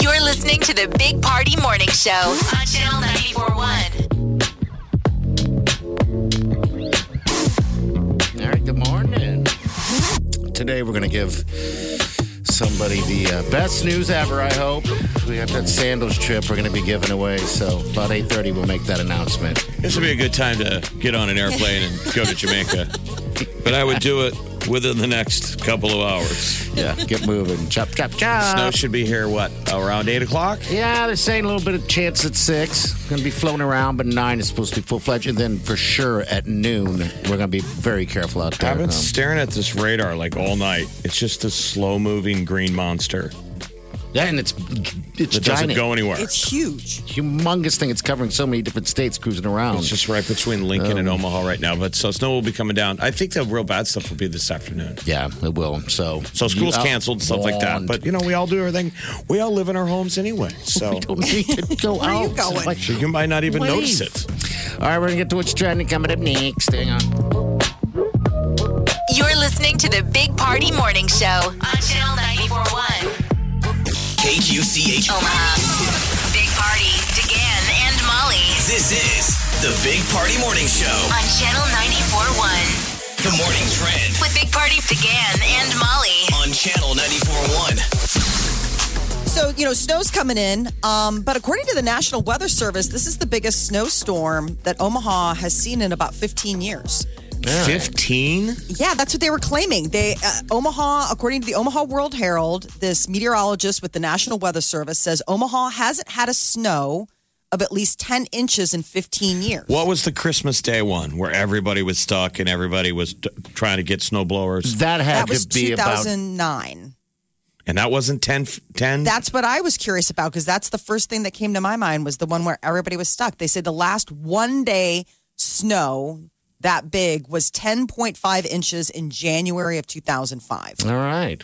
You're listening to the Big Party Morning Show on Channel 941. All right, good morning. Today we're going to give somebody the uh, best news ever, I hope. We have that sandals trip we're going to be giving away, so about 8.30 we'll make that announcement. This would be a good time to get on an airplane and go to Jamaica. But I would do it within the next couple of hours. Yeah, get moving. Chop, chop, chop. Snow should be here, what, around 8 o'clock? Yeah, they're saying a little bit of chance at 6. Going to be floating around, but 9 is supposed to be full-fledged. And then for sure at noon, we're going to be very careful out there. I've been Um, staring at this radar like all night. It's just a slow moving green monster yeah, and it's it's that doesn't giant. go anywhere. It's huge. humongous thing. It's covering so many different states cruising around. It's just right between Lincoln and um, Omaha right now. But so snow will be coming down. I think the real bad stuff will be this afternoon. yeah, it will. So, So school's you canceled, stuff like that. warned. But you know, we all do everything. We all live in our homes anyway. So we don't need to go Where are out. you going? Like, so you might not even Leave. notice it. all right, we're gonna get to what's trending coming up next. Hang on. You're listening to the Big Party Morning Show on Channel 941. KQCH. Omaha. Big Party, DeGan and Molly This is the Big Party Morning Show. on Channel 941 The morning trend with Big Party, DeGan and Molly. on Channel 94.1. So, you know, snow's coming in. Um, but according to the National Weather Service, this is the biggest snowstorm that Omaha has seen in about 15 years. 15? Yeah, that's what they were claiming. They uh, Omaha, according to the Omaha World Herald, this meteorologist with the National Weather Service says Omaha hasn't had a snow of at least 10 inches in 15 years. What was the Christmas Day one where everybody was stuck and everybody was t- trying to get snow blowers? That had That was to be about 2009. And that wasn't 10? 10? That's what I was curious about because that's the first thing that came to my mind was the one where everybody was stuck. They said the last one day snow that big was 10.5 inches in January of 2005. all right.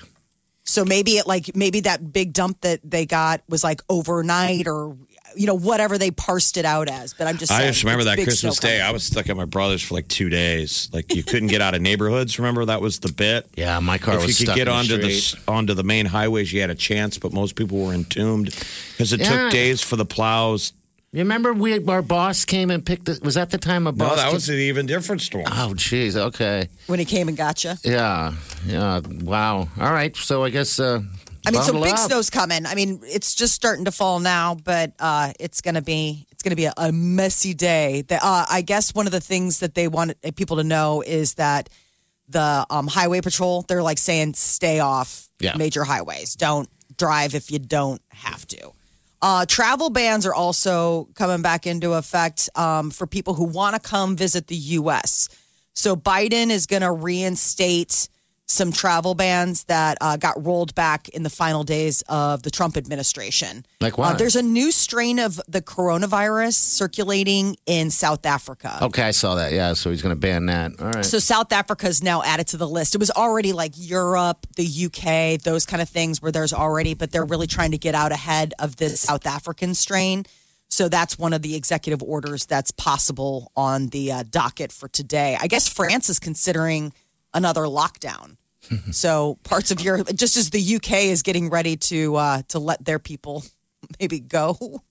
So maybe it like maybe that big dump that they got was like overnight or you know whatever they parsed it out as. But I'm just I just remember that Christmas Day. coming. I was stuck at my brother's for like two days. Like you couldn't get out of neighborhoods. Remember that was the bit. Yeah, my car if was you could stuck get in the onto the, onto the main highways, you had a chance. But most people were entombed because it Yeah. took days for the plows. You remember we our boss came and picked it? Was that the time a boss? No, that came- was an even different storm. Oh, jeez. Okay. when he came and got you. Yeah. Yeah. Wow. All right. So I guess. Uh, I mean, so bundle big up. snow's coming. I mean, it's just starting to fall now, but uh, it's gonna be it's gonna be a, a messy day. The, uh, I guess one of the things that they want people to know is that the um, highway patrol they're like saying stay off Yeah. major highways. Don't drive if you don't have to. Uh, travel bans are also coming back into effect um, for people who want to come visit the U.S. So Biden is going to reinstate some travel bans that uh, got rolled back in the final days of the Trump administration. Like Uh, what? there's a new strain of the coronavirus circulating in South Africa. Okay, I saw that. Yeah. So he's going to ban that. All right. So South Africa is now added to the list. It was already like Europe, the UK, those kind of things where there's already, but they're really trying to get out ahead of this South African strain. So that's one of the executive orders that's possible on the uh, docket for today. I guess France is considering another lockdown. so parts of Europe, just as the UK is getting ready to uh, to let their people maybe go.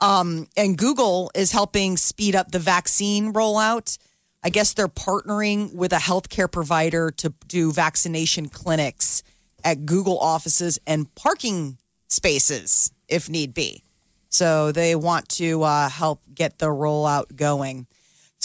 Um, and Google is helping speed up the vaccine rollout. I guess they're partnering with a healthcare provider to do vaccination clinics at Google offices and parking spaces if need be. So they want to uh, help get the rollout going.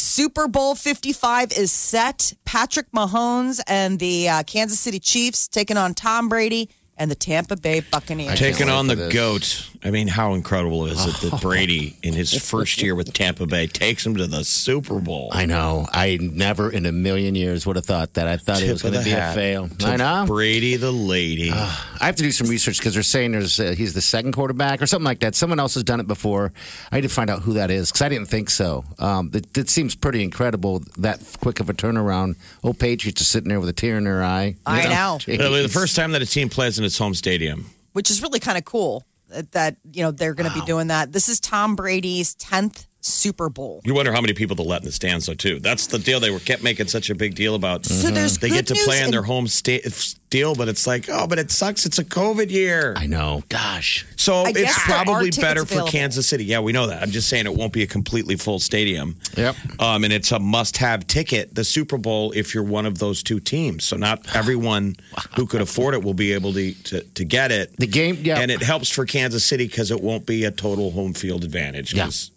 Super Bowl 55 is set. Patrick Mahomes and the uh, Kansas City Chiefs taking on Tom Brady and the Tampa Bay Buccaneers. Taking on the this. GOAT. I mean, how incredible is it that Brady, in his first year with Tampa Bay, takes him to the Super Bowl? I know. I never in a million years would have thought that. I thought it was going to the be a fail. to I know. Brady the lady. I have to do some research because they're saying there's uh, he's the second quarterback or something like that. Someone else has done it before. I need to find out who that is because I didn't think so. Um, it, it seems pretty incredible that quick of a turnaround. Old Patriots are sitting there with a tear in their eye. I know. Literally, the first time that a team plays in its home stadium. which is really kind of cool that, that you know they're going to be doing that. This is Tom Brady's tenth Super Bowl. You wonder how many people they let in the stands, though, too. That's the deal. They were kept making such a big deal about. So there's They get to play in and- their home sta- deal, but it's like, oh, but it sucks. It's a COVID year. I know. Gosh. So I guess it's there are probably tickets better for available. Kansas City. Yeah, we know that. I'm just saying it won't be a completely full stadium. Yep. Um, and it's a must-have ticket, the Super Bowl, if you're one of those two teams. So not everyone who could afford it will be able to to, to get it. The game. Yeah. And it helps for Kansas City because it won't be a total home field advantage. advantage. 'cause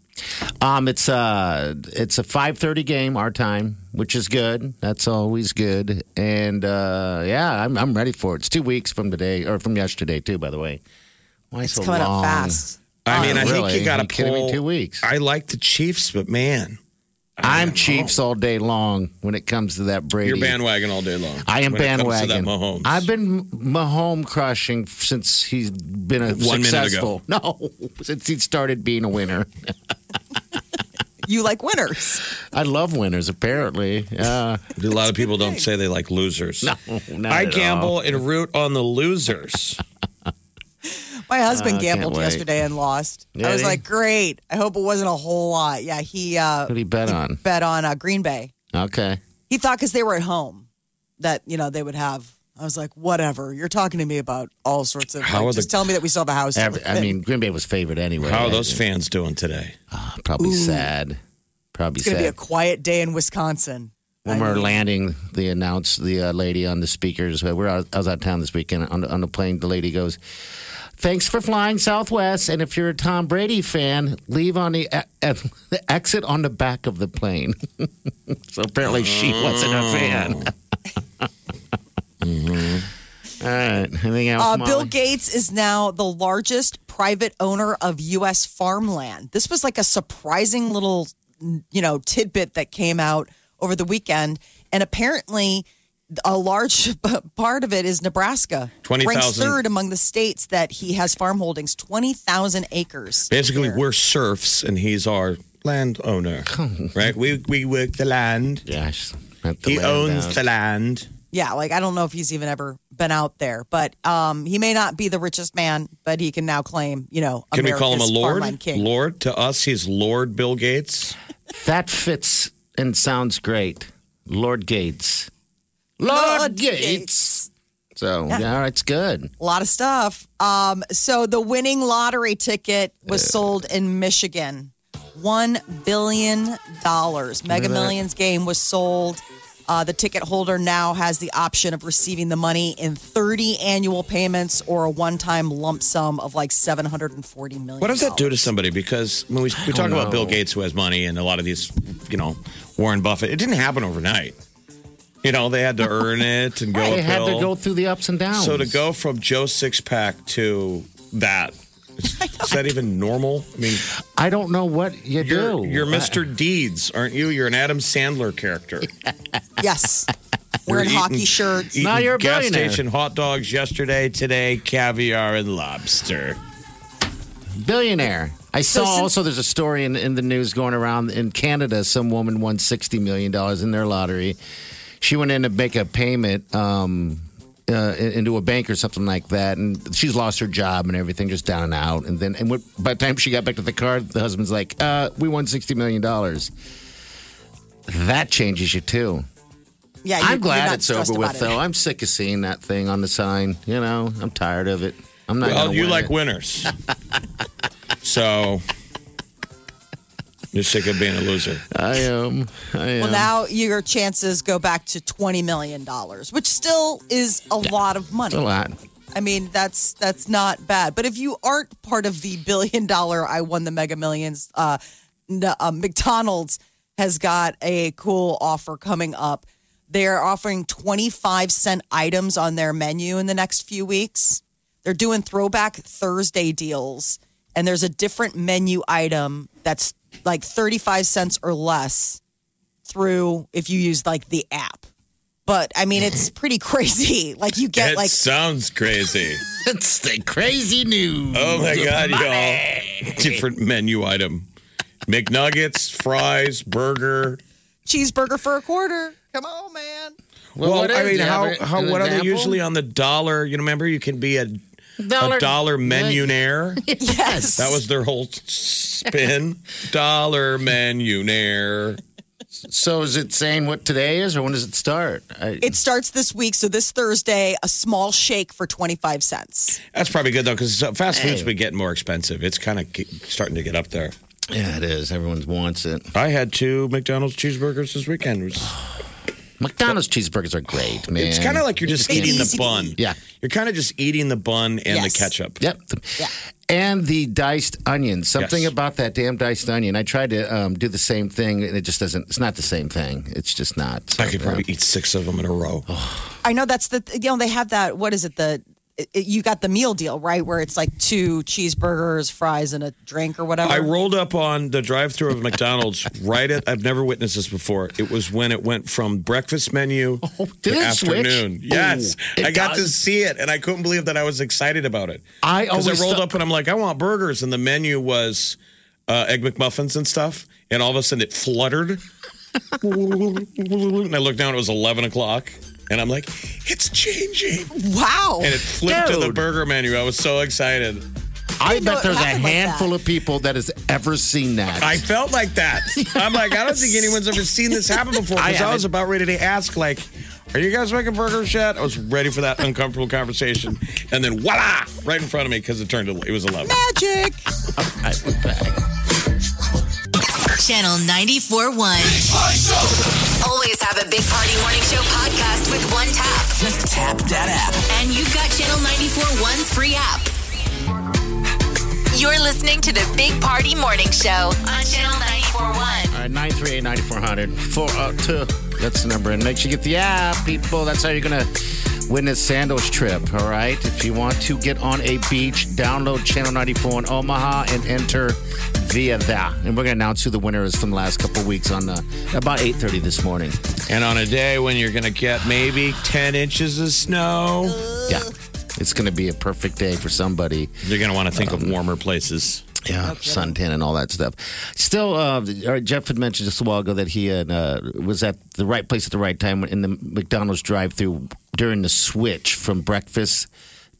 Um, it's uh it's a five thirty game our time, which is good. That's always good. And uh, yeah, I'm I'm ready for it. It's two weeks from today or from yesterday too. By the way, why It's so coming long? up fast. I mean, I Oh, think you got to You kidding me? Two weeks. I like the Chiefs, but man, I'm Chiefs all day long when it comes to that Brady. you're bandwagon all day long. I am when it comes to bandwagon. that Mahomes. I've been Mahomes crushing since he's been a One minute successful. No, since he started being a winner. You like winners. I love winners. Apparently, yeah. a lot of people don't say they like losers. No, not I at gamble all. and root on the losers. My husband Uh, can't gambled wait. yesterday and lost. Did I was he? like, great. I hope it wasn't a whole lot. Yeah, he uh, What did he bet on? bet on uh, Green Bay. Okay. He thought because they were at home that you know they would have. I was like, whatever. You're talking to me about all sorts of. How like, are just the- tell me that we still have a house. Every, I mean, Green Bay was favored anyway. How are right? those fans doing today? Probably sad. Probably it's going to be a sad. quiet day in Wisconsin. when we we're landing, they announced the uh, lady on the speakers. uh, We're out, I was out of town this weekend on the, on the plane. The lady goes, "Thanks for flying Southwest, and if you're a Tom Brady fan, leave on the, e- e- the exit on the back of the plane." so apparently, she wasn't a fan. All right, anything else? Uh, Molly? Bill Gates is now the largest private owner of U.S. farmland. This was like a surprising little, you know, tidbit that came out over the weekend, and apparently, a large part of it is Nebraska. 20,000. ranks third among the states that he has farm holdings. Twenty thousand acres. Basically, there. we're serfs and he's our landowner, right? We we work the land. Gosh, not the He land owns down. the land. Yeah, like I don't know if he's even ever been out there, but um, he may not be the richest man, but he can now claim, you know, Can we call him a lord? king. Lord to us, he's Lord Bill Gates. That fits and sounds great. Lord Gates. Lord, Lord Gates. Gates. So, yeah, it's good. A lot of stuff. Um, so the winning lottery ticket was sold in Michigan. One billion dollars. Mega Look that. Millions game was sold. Uh, the ticket holder now has the option of receiving the money in 30 annual payments or a one-time lump sum of like 740 million. What does that do to somebody? Because when we, we talk don't about Bill. Gates, who has money, and a lot of these, you know, Warren Buffett, it didn't happen overnight. You know, they had to earn it and go They had to go through the ups and downs. So to go from Joe Six Pack to that, is, is that even normal? I mean, I don't know what you you're, do. you're I- Mr. Deeds, aren't you? You're an Adam Sandler character. Yes. Wearing You're hockey shirts. Eating Now you're a gas station hot dogs yesterday, today caviar and lobster. billionaire. I saw since- also there's a story in, in the news going around in Canada. Some woman won $60 million in their lottery. She went in to make a payment um, uh, into a bank or something like that. And she's lost her job and everything, just down and out. And then and what, by the time she got back to the car, the husband's like, uh, we won $60 million. That changes you too. Yeah, you're- I'm you're glad not it's over with, it. though. I'm sick of seeing that thing on the sign. You know, I'm tired of it. I'm not. Well, gonna you win like it. winners. so you're sick of being a loser. I am. I am. Well, now your chances go back to twenty million dollars, which still is a lot of money. a lot. I mean, that's that's not bad. But if you aren't part of the billion dollar, I won the Mega Millions. Uh, uh, McDonald's has got a cool offer coming up. They are offering twenty five cent items on their menu in the next few weeks. They're doing throwback Thursday deals, and there's a different menu item that's like 35 cents or less through if you use like the app. But I mean, it's pretty crazy. Like you get It like sounds crazy. It's the crazy news. Oh my god, y'all! Different menu item: McNuggets, fries, burger. cheeseburger for a quarter. Come on, man. Well, Well, what I is- mean, do you have how, a- how an what are they usually on the dollar? You know, remember you can be a Dollar- a dollar menunaire. Yes. That was their whole spin. dollar menunaire. So is it saying what today is, or when does it start? I, It starts this week, so this Thursday, a small shake for 25 cents. That's probably good though, because fast food's Hey. been getting more expensive. It's kind of starting to get up there. yeah, it is. Everyone wants it. I had two McDonald's cheeseburgers this weekend. It was- McDonald's cheeseburgers are great, man. It's kind of like you're just It's eating the bun. eat. Yeah. You're kind of just eating the bun and Yes. the ketchup. Yep. Yeah. And the diced onion. Something Yes. about that damn diced onion. I tried to um, do the same thing, and it just doesn't. It's not the same thing. It's just not. I could probably eat six of them in a row. I know that's the, you know, they have that, what is it, the, it, it- you got the meal deal, right? Where it's like two cheeseburgers, fries, and a drink or whatever. I rolled up on the drive-through of McDonald's right at. I've never witnessed this before. It was when it went from breakfast menu Oh, did to it switch? afternoon. Yes, Ooh, I got to see it, and I couldn't believe that I was excited about it. I because I rolled thought- up and I'm like, I want burgers, and the menu was uh, egg McMuffins and stuff, and all of a sudden it fluttered, and I looked down. It was 11 o'clock. And I'm like, it's changing. wow. And it flipped to the burger menu. I was so excited. I didn't bet there's a happened like handful that. of people that has ever seen that. I felt like that. I'm like, I don't think anyone's ever seen this happen before. Because I, was about ready to ask, like, are you guys making burgers yet? I was ready for that uncomfortable conversation. And then voila, right in front of me because it turned to, it was 11. Magic. I went back. Channel 94.1. Always have a Big Party Morning Show podcast with one tap. Just tap that app. And you've got Channel 94.1's free app. You're listening to the Big Party Morning Show on Channel 94.1. All right, 938 9400 402. Uh, That's the number. And make sure you get the app, people. That's how you're going to win this sandals trip. All right. If you want to get on a beach, download Channel 94 in Omaha and enter via that. And we're going to announce who the winner is from the last couple of weeks on uh, about 8.30 this morning. And on a day when you're going to get maybe 10 inches of snow, Yeah. It's going to be a perfect day for somebody. you're going to want to think of warmer places. Yeah, suntan and all that stuff. Still, uh, Jeff had mentioned just a while ago that he had, uh, was at the right place at the right time in the McDonald's drive-through during the switch from breakfast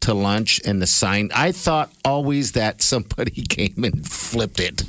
to lunch and the sign. I thought always that somebody came and flipped it.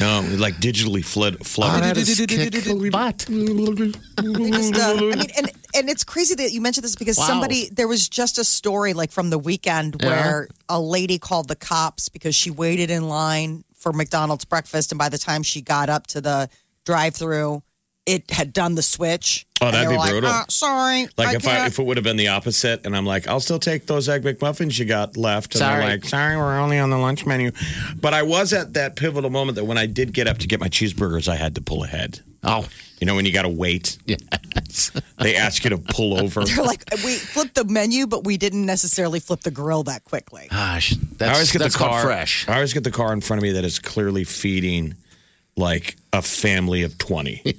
No, like digitally flood, flooded. that is kick butt. Just, uh, I mean, and and it's crazy that you mentioned this because Wow. somebody there was just a story like from the weekend Yeah. where a lady called the cops because she waited in line for McDonald's breakfast, and by the time she got up to the drive-through, it had done the switch. Oh, that'd be were like, brutal. "Uh, sorry, Like I if I can't." if it would have been the opposite, and I'm like, I'll still take those egg McMuffins you got left, and Sorry. they're like, sorry, we're only on the lunch menu. But I was at that pivotal moment that when I did get up to get my cheeseburgers, I had to pull ahead. Oh, You know when you got to wait, yes. they ask you to pull over. They're like, we flipped the menu, but we didn't necessarily flip the grill that quickly. Gosh, that's, I always get that's the car fresh. I always get the car in front of me that is clearly feeding like a family of twenty. you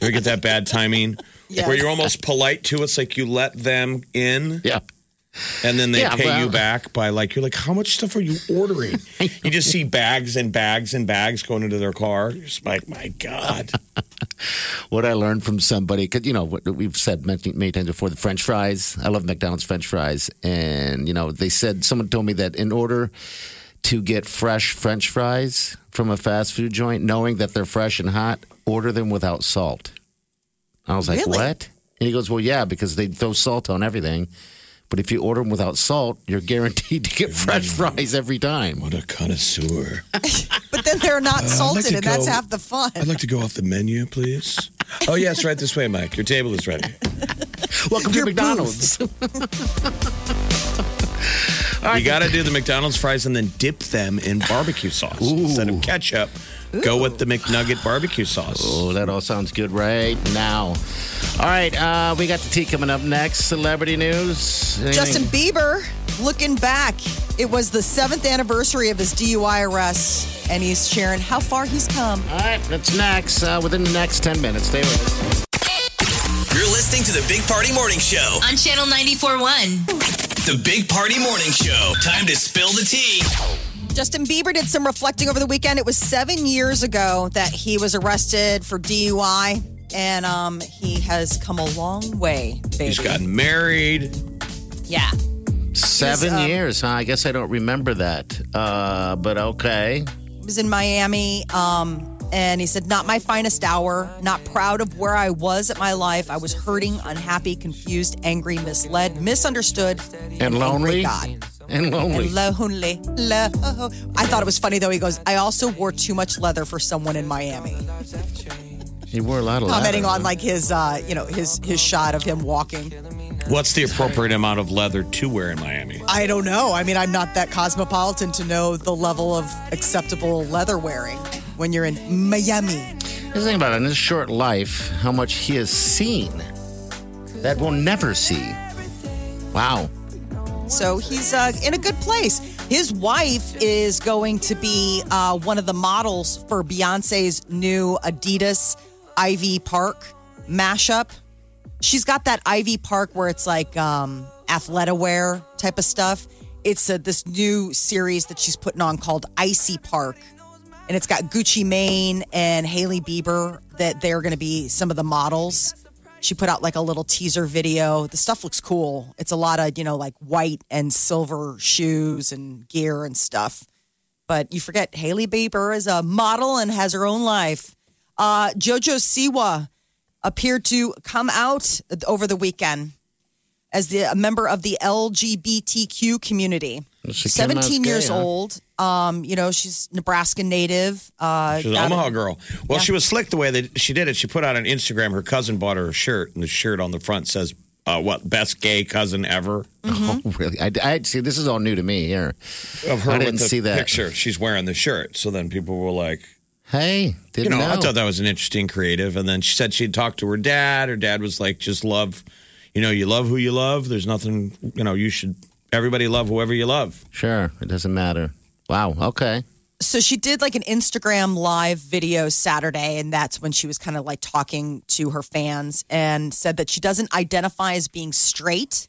ever get that bad timing Yes. where you're almost polite to us, like you let them in. Yeah. And then they Yeah, pay you back by like you're like, how much stuff are you ordering? you just see bags and bags and bags going into their car. You're just like, my God. what I learned from somebody, because you know what we've said many, many times before, the French fries. I love McDonald's French fries, and you know they said someone told me that in order to get fresh French fries from a fast food joint, knowing that they're fresh and hot, order them without salt. I was like, Really? what? And he goes, well, yeah, because they throw salt on everything. But if you order them without salt, you're guaranteed to get fresh fries every time. What a connoisseur. But then they're not Uh, salted, like to and that's half the fun. I'd like to go off the menu, please. Oh, yes, right this way, Mike. Your table is ready. Welcome to McDonald's. You got to do the McDonald's fries and then dip them in barbecue sauce instead of ketchup. Go with the McNugget barbecue sauce. Oh, that all sounds good right now. All right, uh, we got the tea coming up next. Celebrity news. Anything- Justin Bieber looking back, it was the seventh anniversary of his DUI arrest, and he's sharing how far he's come. All right, that's next. Uh, within the next 10 minutes. Stay with us. You're listening to the Big Party Morning Show. On Channel 94.1. The Big Party Morning Show. Time to spill the tea. Justin Bieber did some reflecting over the weekend. It was seven years ago that he was arrested for DUI, and um, he has come a long way, baby. He's gotten married. yeah. Seven um, years, huh? I guess I don't remember that. Uh, but okay. He was in Miami, um, and he said, "Not my finest hour. Not proud of where I was at my life. I was hurting, unhappy, confused, angry, misled, misunderstood, And lonely. God." And lonely. And lonely. Lo- I thought it was funny though. He goes, I also wore too much leather for someone in Miami. He wore a lot of Commenting leather. on like his, uh, you know, his his shot of him walking. What's the appropriate amount of leather to wear in Miami? I don't know. I mean, I'm not that cosmopolitan to know the level of acceptable leather wearing when you're in Miami. The thing about it. In his short life, how much he has seen that we'll never see. Wow. So he's uh, in a good place. His wife is going to be uh, one of the models for Beyonce's new Adidas Ivy Park mashup. She's got that Ivy Park where it's like um, athleta wear type of stuff. It's uh, this new series that she's putting on called Icy Park. And it's got Gucci Mane and Hailey Bieber that they're going to be some of the models. She put out like a little teaser video. The stuff looks cool. It's a lot of, you know, like white and silver shoes and gear and stuff. But you forget Hailey Bieber is a model and has her own life. Uh, Jojo Siwa appeared to come out over the weekend as the, a member of the LGBTQ community. She came out 17 gay, years huh? old. Um, you know, she's Nebraska native. Uh, She's an got- Omaha girl. Well, she was slick the way that she did it. She put out on Instagram. Her cousin bought her a shirt, and the shirt on the front says, uh, "What best gay cousin ever?" Oh, really? I, I see. This is all new to me here. Of her I didn't see that. picture. She's wearing the shirt. So then people were like, Hey, you didn't know, know. I thought that was an interesting creative. And then she said she'd talked to her dad. Her dad was like, just love, you know, you love who you love. There's nothing, you know, you should, everybody love whoever you love. Sure, it doesn't matter. Wow. Okay. so she did like an Instagram live video Saturday, and that's when she was kind of like talking to her fans and said that she doesn't identify as being straight,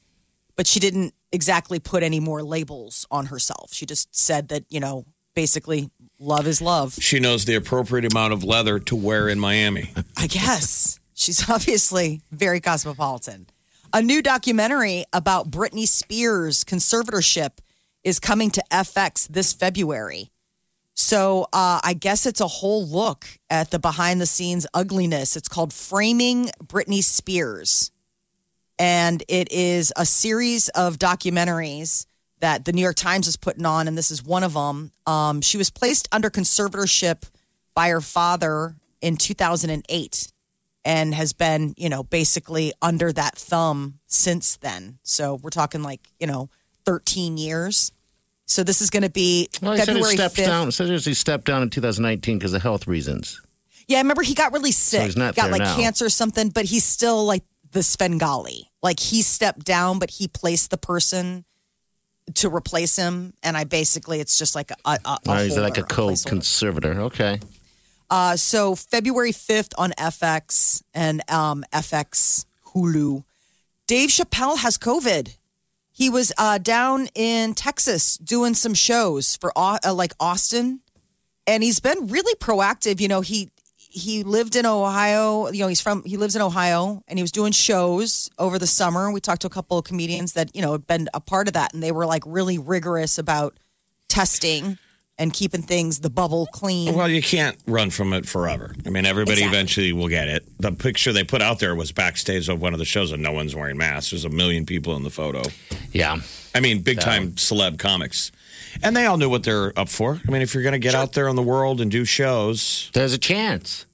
but she didn't exactly put any more labels on herself. She just said that, you know, basically love is love. She knows the appropriate amount of leather to wear in Miami. I guess. She's obviously very cosmopolitan. A new documentary about Britney Spears' conservatorship is coming to FX this February. So uh, I guess it's a whole look at the behind the scenes ugliness. It's called Framing Britney Spears. And it is a series of documentaries that the New York Times is putting on, and this is one of them. Um, she was placed under conservatorship by her father in 2008 and has been, you know, basically under that thumb since then. So we're talking like, you know, 13 years. So this is going to be Well, he said he February stepped 5th. down. It says he stepped down in 2019 because of health reasons. Yeah, I remember he got really sick. he's not got there like now. cancer or something, but he's still like the Svengali. Like he stepped down, but he placed the person to replace him. And I basically, it's just like a, a, a he's like a co-conservator. Okay. Uh, so February 5th on FX and um, FX Hulu, Dave Chappelle has COVID. He was uh, down in Texas doing some shows for uh, like Austin, and he's been really proactive. You know, he he lived in Ohio. You know, he's from he lives in Ohio, and he was doing shows over the summer. We talked to a couple of comedians that you know had been a part of that, and they were like really rigorous about testing and keeping things the bubble clean. Well, you can't run from it forever. I mean, everybody Exactly. eventually will get it. The picture they put out there was backstage of one of the shows, and no one's wearing masks. There's a million people in the photo. Yeah. I mean, big time celeb comics. And they all knew what they're up for. I mean, if you're going to get out there in the world and do shows, There's a chance.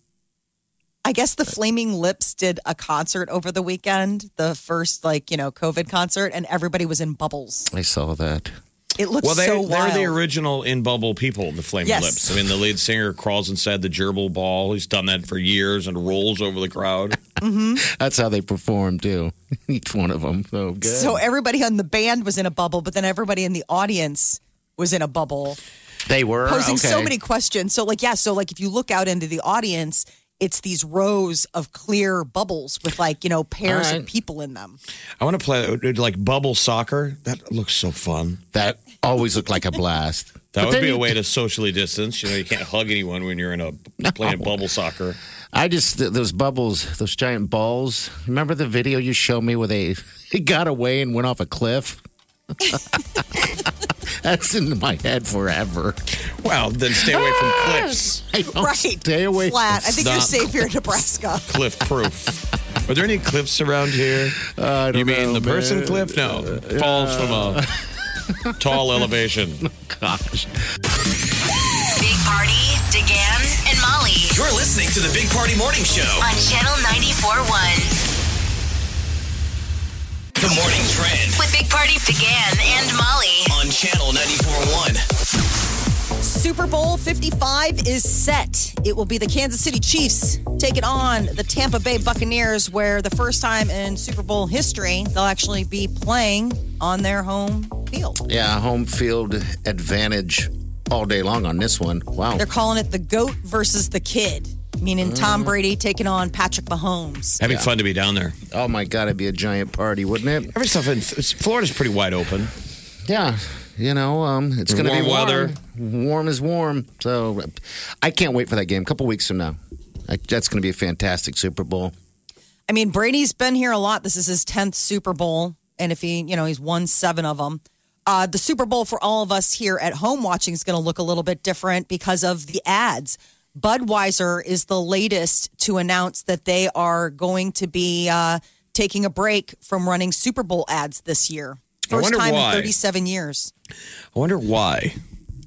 I guess the Flaming Lips did a concert over the weekend, the first like you know COVID concert, and everybody was in bubbles. I saw that. It looks well, they, so they're the original in bubble people, the Flaming Yes. Lips. I mean, the lead singer crawls inside the gerbil ball. He's done that for years and rolls over the crowd. Mm-hmm. That's how they perform too. Each one of them. So good. So everybody on the band was in a bubble, but then everybody in the audience was in a bubble, they were posing so many questions. So, like, yeah, so like if you look out into the audience, it's these rows of clear bubbles with like you know pairs All of people in them. I want to play like bubble soccer. That looks so fun. That always looked like a blast. That But would then be a way to socially distance. You know, you can't hug anyone when you're in a playing bubble soccer. I just th- those bubbles, those giant balls. Remember the video you showed me where they he got away and went off a cliff? That's in my head forever. Well, then stay away from ah, cliffs. I don't Right. Stay away. Flat. I think you're Stop. safe here in Nebraska. Cliff proof. Are there any cliffs around here? I don't You mean know, the person man. cliff? No, uh, falls from a tall elevation. Gosh. Big Party, DeGan, and Molly You're listening to the Big Party Morning Show. on Channel 94.1 The morning trend with Big Party, DeGan, and Molly. on Channel 94.1. Super Bowl 55 is set. It will be the Kansas City Chiefs taking on the Tampa Bay Buccaneers, where the first time in Super Bowl history, they'll actually be playing on their home field. Yeah, home field advantage all day long on this one. Wow. They're calling it the GOAT versus the Kid, meaning. Tom mm-hmm. Brady taking on Patrick Mahomes. That'd be fun to be down there. Oh my God, it'd be a giant party, wouldn't it? Every stuff in Florida's pretty wide open. Yeah. You know, um, it's going to be Warm warm. weather. Warm is warm. So I can't wait for that game. A couple weeks from now. I, that's going to be a fantastic Super Bowl. I mean, Brady's been here a lot. This is his 10th Super Bowl. And if he, you know, he's won seven of them. Uh, the Super Bowl for all of us here at home watching is going to look a little bit different because of the ads. Budweiser is the latest to announce that they are going to be uh, taking a break from running Super Bowl ads this year. I First wonder time why. in 37 years. I wonder why.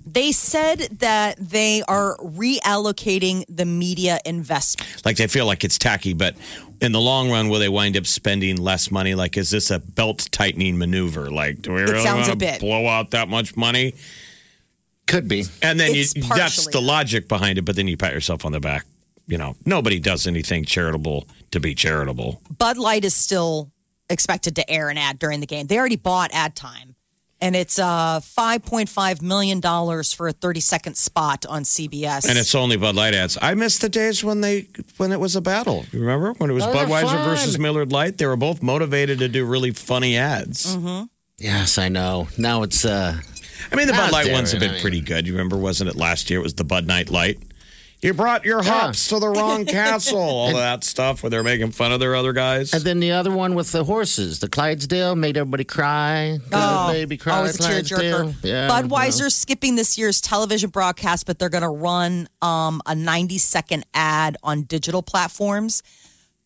They said that they are reallocating the media investment. Like they feel like it's tacky, but in the long run, will they wind up spending less money? Like, is this a belt tightening maneuver? Like, do we really sounds a want to bit. blow out that much money? Could be. And then you, that's the logic behind it, but then you pat yourself on the back. You know, nobody does anything charitable to be charitable. Bud Light is still expected to air an ad during the game. They already bought ad time, and it's uh, $5.5 million for a 30 second spot on CBS. And it's only Bud Light ads. I miss the days when they when it was a battle. You remember when it was Oh, they're Budweiser fun. versus Miller Lite? They were both motivated to do really funny ads. Mm-hmm. Yes, I know. Now it's uh I mean, the Bud Light ones have been I mean- pretty good. You remember, wasn't it last year? It was the Bud Knight Light. You brought your hops to the wrong castle. All that stuff where they're making fun of their other guys. and then the other one with the horses, the Clydesdale made everybody cry. Oh, baby cry. always a tearjerker. Clydesdale. Yeah, Budweiser's skipping this year's television broadcast, but they're going to run um, a 90 second ad on digital platforms.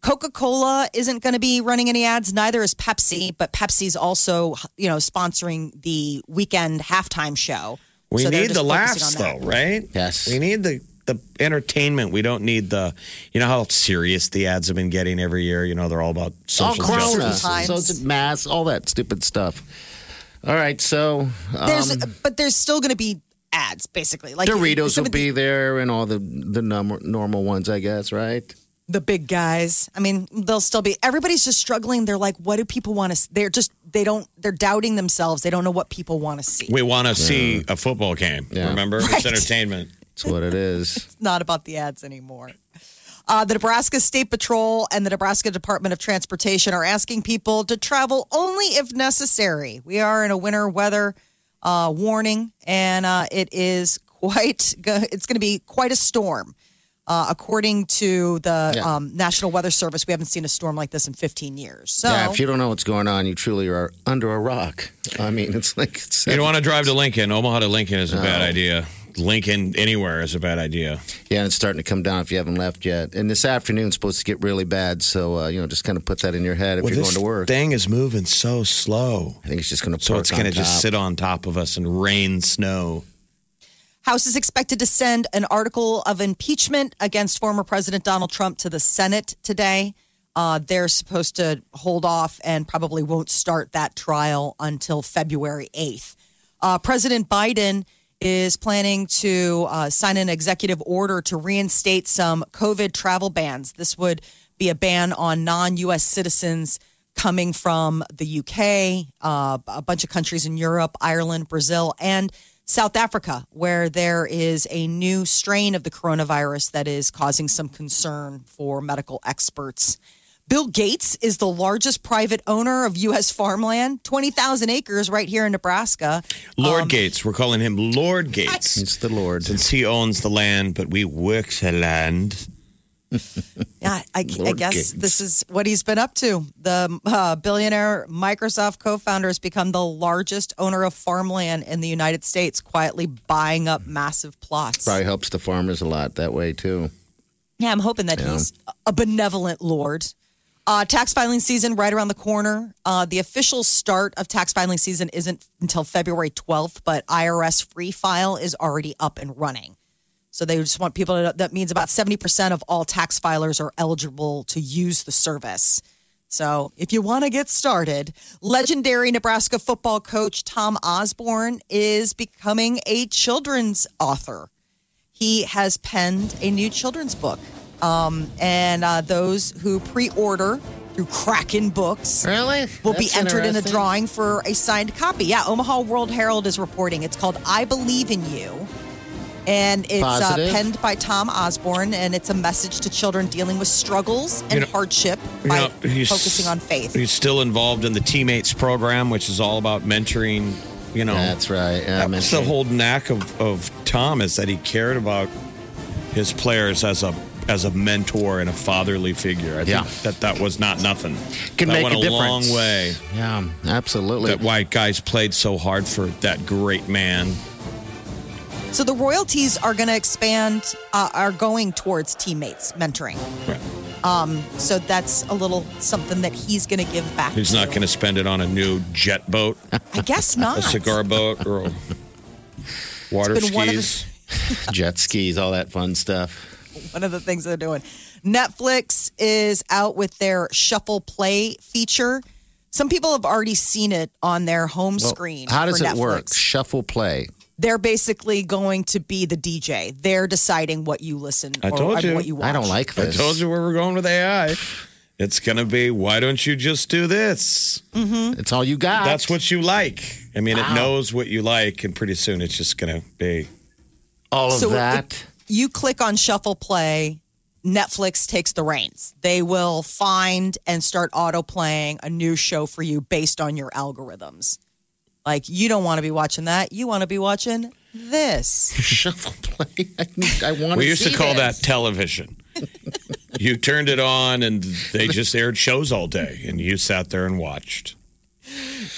Coca Cola isn't going to be running any ads. Neither is Pepsi, but Pepsi's also, you know, sponsoring the weekend halftime show. we So they're need just the laughs, focusing on though, right? Yes. We need the the entertainment. We don't need the, you know how serious the ads have been getting every year. You know they're all about social Corona. justice. Times. So it's mass, all that stupid stuff. All right, so um, There's, but there's still going to be ads, basically. Like Doritos will of the- be there and all the the num- normal ones, I guess, right? the big guys. I mean, they'll still be. Everybody's just struggling. They're like, what do people want to? They're just they don't. They're doubting themselves. They don't know what people want to see. We want to see a football game. Yeah. Remember, Right. it's entertainment. That's what it is. It's not about the ads anymore. Uh, the Nebraska State Patrol and the Nebraska Department of Transportation are asking people to travel only if necessary. We are in a winter weather uh, warning, and uh, it is quite. It's going to be quite a storm. Uh, according to the Yeah. um, National Weather Service, we haven't seen a storm like this in 15 years. So, Yeah, if you don't know what's going on, you truly are under a rock. I mean, it's like it's You don't want to drive to Lincoln. Omaha to Lincoln is a bad idea. Lincoln anywhere is a bad idea. yeah, and it's starting to come down if you haven't left yet. And this afternoon's supposed to get really bad, so uh, you know, just kind of put that in your head if Well, you're going to work. thing is moving so slow. I think it's just going to So it's going going to just sit on top of us and rain snow. House is expected to send an article of impeachment against former President Donald Trump to the Senate today. Uh, they're supposed to hold off and probably won't start that trial until February 8th. Uh, President Biden is planning to uh, sign an executive order to reinstate some COVID travel bans. This would be a ban on non-U.S. citizens coming from the UK, uh, a bunch of countries in Europe, Ireland, Brazil, and South Africa, where there is a new strain of the coronavirus that is causing some concern for medical experts. Bill Gates is the largest private owner of U.S. farmland, 20,000 acres right here in Nebraska. Lord Gates. We're calling him Lord Gates. It's the Lord. Since he owns the land, but we work the land. Yeah, I, I guess Gates. this is what he's been up to. The uh, billionaire Microsoft co founder has become the largest owner of farmland in the United States, quietly buying up massive plots. Probably helps the farmers a lot that way too. Yeah, I'm hoping that he's a benevolent lord. Uh, tax filing season right around the corner. Uh, the official start of tax filing season isn't until February 12th, but IRS Free File is already up and running. So they just want people to, know that means about 70% of all tax filers are eligible to use the service. So if you want to get started, legendary Nebraska football coach Tom Osborne is becoming a children's author he has penned a new children's book. Um, and uh, those who pre order through Kraken Books Really? will be entered in a drawing for a signed copy. Yeah, Omaha World Herald is reporting. It's called I Believe in You. And it's uh, penned by Tom Osborne, and it's a message to children dealing with struggles and You know- hardship You by know, he's- focusing on faith. He's still involved in the Teammates program, which is all about mentoring. You know, That's right. Yeah, I That's the whole knack of, of Tom is that he cared about his players as a as a mentor and a fatherly figure. I Yeah. think that that was not nothing. Can that make went a a, long difference. way. Yeah, absolutely. That why guys played so hard for that great man. So the royalties are going to expand, uh, are going towards teammates mentoring. Right. So that's a little something that he's going to give back. He's not going to spend it on a new jet boat, I guess not. a cigar boat, or water been one the- skis. Jet skis, all that fun stuff. One of the things they're doing. Netflix is out with their Shuffle Play feature. Some people have already seen it on their home Well, screen. How does for it work? Shuffle play. They're basically going to be the DJ. They're deciding what you listen I or told you. what you watch. I don't like this. I told you where we're going with AI. It's going to be, why don't you just do this? Mm-hmm. It's all you got. That's what you like. I mean, Wow. it knows what you like, and pretty soon it's just going to be. all of So that. You click on shuffle play netflix takes the reins they will find and start auto playing a new show for you based on your algorithms like you don't want to be watching that you want to be watching this Shuffle play. I, need- I want We to used to call this. that television. you turned it on, and they just aired shows all day, and you sat there and watched.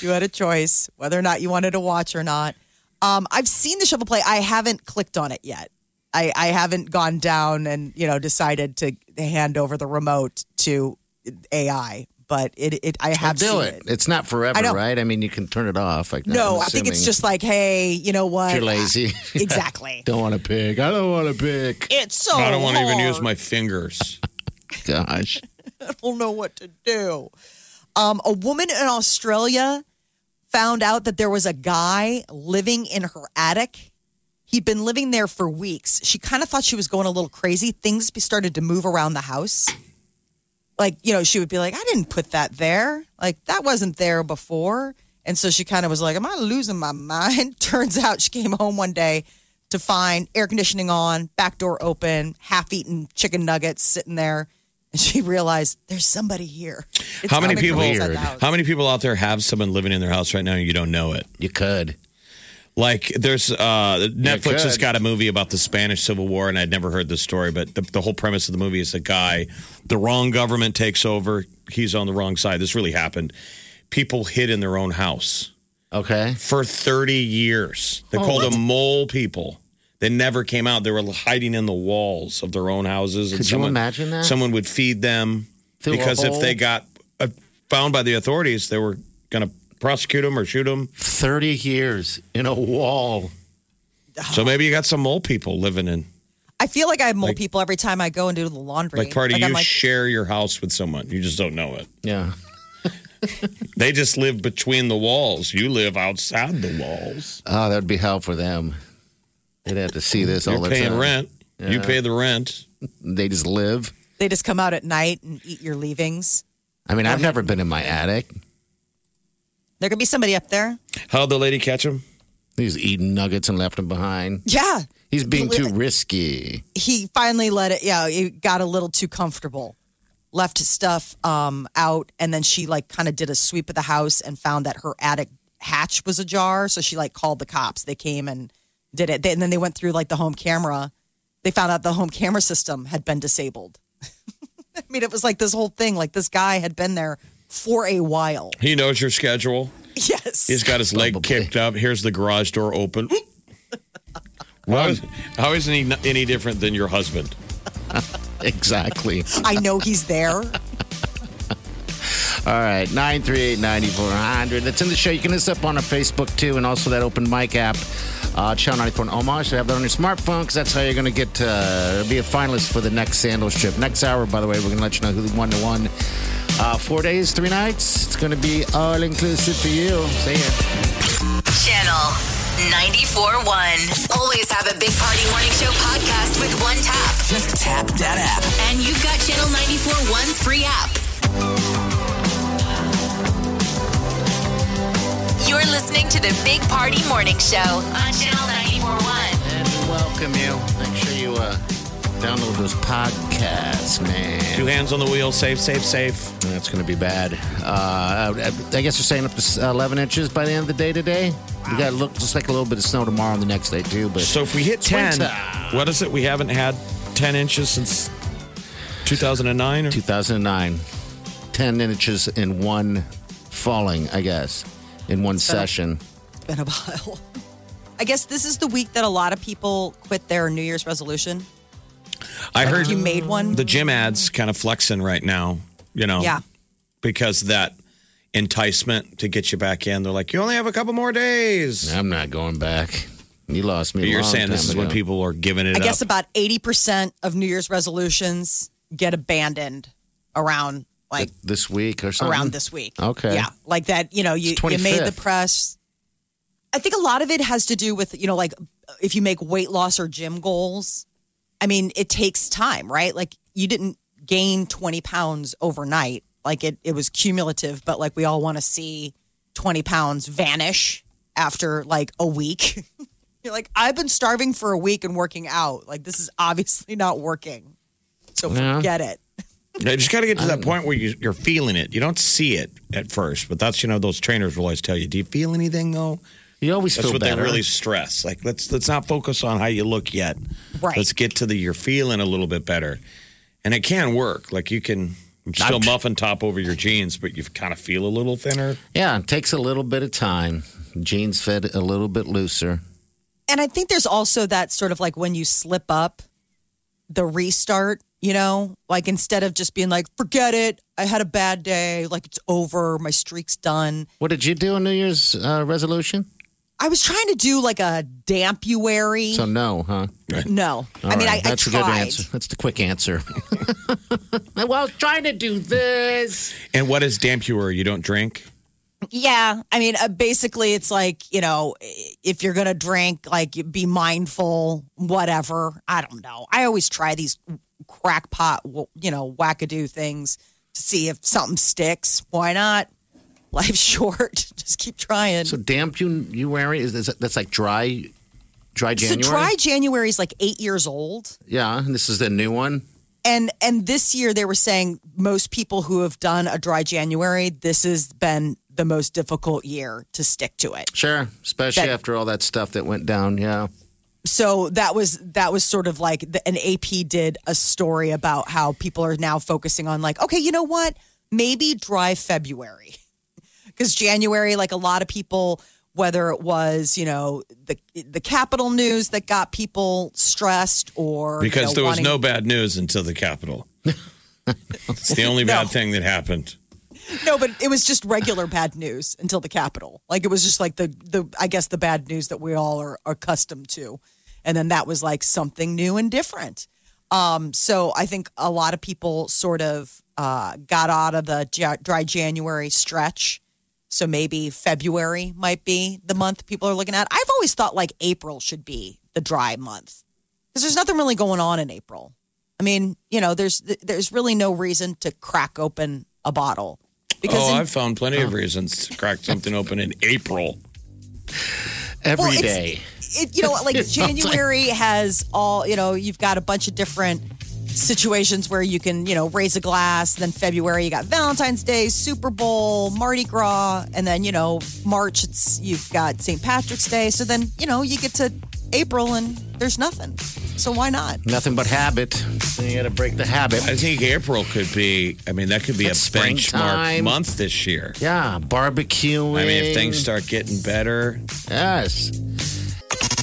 you had a choice whether or not you wanted to watch or not um, i've seen the shuffle play i haven't clicked on it yet I, I haven't gone down and you know decided to hand over the remote to ai but it, it i have do seen it. It's not forever, I right? I mean, you can turn it off. Like No, I'm think it's just like, hey, you know what? If you're lazy. Exactly. don't want to pick. I don't want to pick. It's so I don't want to even use my fingers. Gosh. I don't know what to do. Um, a woman in Australia found out that there was a guy living in her attic. He'd been living there for weeks. She kind of thought she was going a little crazy. Things started to move around the house. Like, you know, she would be like, I didn't put that there. Like, that wasn't there before. And so she kind of was like, Am I losing my mind? Turns out she came home one day to find air conditioning on, back door open, half eaten chicken nuggets sitting there. And she realized there's somebody here. It's how many people? inside the house. How many people out there have someone living in their house right now and you don't know it? You could. Like there's uh Netflix has got a movie about the Spanish Civil War and I'd never heard this story, but the, the whole premise of the movie is a guy, the wrong government takes over, he's on the wrong side. This really happened. People hid in their own house Okay. for 30 years. They Oh, called them mole people. They never came out. They were hiding in the walls of their own houses. and Could you imagine that? Someone would feed them Through a because if they got uh, found by the authorities, they were going to prosecute them or shoot them. 30 years in a wall. So maybe you got some mole people living in. I feel like I have mole Like- people every time I go and do the laundry. Like part of I'm you like, share your house with someone. You just don't know it. Yeah. They just live between the walls. You live outside the walls. Oh, that'd be hell for them. They'd have to see this all You're the paying time. rent. You pay the rent. They just live. They just come out at night and eat your leavings. I mean, I've never been in my attic. There could be somebody up there. How'd the lady catch him? He's eating nuggets and left them behind. Yeah. He's being too risky. He finally let it, yeah, it got a little too comfortable. Left his stuff um, out, and then she like kind of did a sweep of the house and found that her attic hatch was ajar. So she like called the cops. They came and did it. They- and then they went through like the home camera. They found out the home camera system had been disabled. I mean, it was like this whole thing. Like this guy had been there for a while. He knows your schedule. Yes. He's got his leg Probably. kicked up. Here's the garage door open. How, is, how isn't he n- any different than your husband? Exactly. I know he's there. All right, 938 9400. That's in the show. You can listen up on our Facebook too, and also that open mic app, uh, Channel 94 in Omaha. So have that on your smartphone because that's how you're going to get uh, be a finalist for the next Sandals trip. Next hour, by the way, we're going to let you know who won the one. Uh, four days, three nights. It's going to be all inclusive for you. See ya. Channel 94.1. Always have a Big Party Morning Show podcast with one tap. Just tap that app. And you've got Channel 94.1's free app. You're listening to the Big Party Morning Show on Channel 94.1. And welcome you. Make sure you uh, download those podcasts, man. Two hands on the wheel, safe, safe, safe. That's going to be bad. Uh, I I guess they're saying up to 11 inches by the end of the day today. We got to look just like a little bit of snow tomorrow and the next day too. But So if we hit 10, winter. what is it? We haven't had 10 inches since 2009? Or? 2009, 10 inches in one falling, I guess, in one session. It's been a while. I guess this is the week that a lot of people quit their New Year's resolution. I heard You made one. the gym ads kind of flexing right now, you know, Yeah. because that enticement to get you back in. They're like, you only have a couple more days. I'm not going back. You lost me. But a you're long saying this time is when people are giving it up. I up. guess about 80% of New Year's resolutions get abandoned around like this week or something. around this week. Okay. Yeah. Like that, you know, you, you made the press. I think a lot of it has to do with, you know, like if you make weight loss or gym goals, I mean, it takes time, right? Like you didn't gain 20 pounds overnight. Like it, it was cumulative, but like we all want to see 20 pounds vanish after like a week. You're like, I've been starving for a week and working out. Like this is obviously not working. So Yeah. forget it. You just got to get to that point where you, you're feeling it. You don't see it at first, but that's you know those trainers will always tell you. Do you feel anything though? You always That's feel what better. they really stress. Like let's let's not focus on how you look yet. Right. Let's get to the you're feeling a little bit better, and it can work. Like you can still Ouch. muffin top over your jeans, but you kind of feel a little thinner. yeah, it takes a little bit of time. Jeans fit a little bit looser. and I think there's also that sort of like when you slip up, the restart, you know, like instead of just being like, forget it, I had a bad day, like it's over, my streak's done. What did you do on New Year's uh, resolution? I was trying to do like a dampuary. So no, huh? no, All I mean, right, I, that's a good answer. That's the quick answer. well, I was trying to do this. And what is dampuary? You don't drink. Yeah, I mean, uh, basically, it's like you know, if you're gonna drink, like be mindful, whatever. I don't know. I always try these crackpot, you know, wackadoo things to see if something sticks. Why not? Life's short. Just keep trying. So damp you you wearing is, is that- that's like dry, dry January. So dry January is like eight years old, Yeah, and this is the new one. and and this year they were saying most people who have done a dry January, this has been the most difficult year to stick to it. Sure, especially That- after all that stuff that went down. Yeah. so that was that was sort of like the, an AP did a story about how people are now focusing on like okay you know what maybe dry February because January like a lot of people whether it was you know the the capital news that got people stressed or you Because know, there was wanting- no bad news until the Capitol. it's the only bad thing that happened. no but it was just regular bad news until the capital like it was just like the the I guess the bad news that we all are accustomed to and then that was like something new and different Um, so I think a lot of people sort of uh, got out of the ja- dry January stretch. So maybe February might be the month people are looking at. I've always thought like April should be the dry month because there's nothing really going on in April. I mean, you know, there's there's really no reason to crack open a bottle because oh, in- I've found plenty of reasons to crack something open in April. Every Well, day. it, you know, like It like- January has all, you know, you've got a bunch of different situations where you can, you know, raise a glass. Then February, you got Valentine's Day, Super Bowl, Mardi Gras. And then, you know, March, it's, you've got St. Patrick's Day. So then, you know, you get to April and there's nothing. So why not? Nothing but habit. Then you got to break the habit. I think April could be. I mean, that could be It's a benchmark springtime. month this year. Yeah, barbecuing. I mean, if things start getting better, Yes.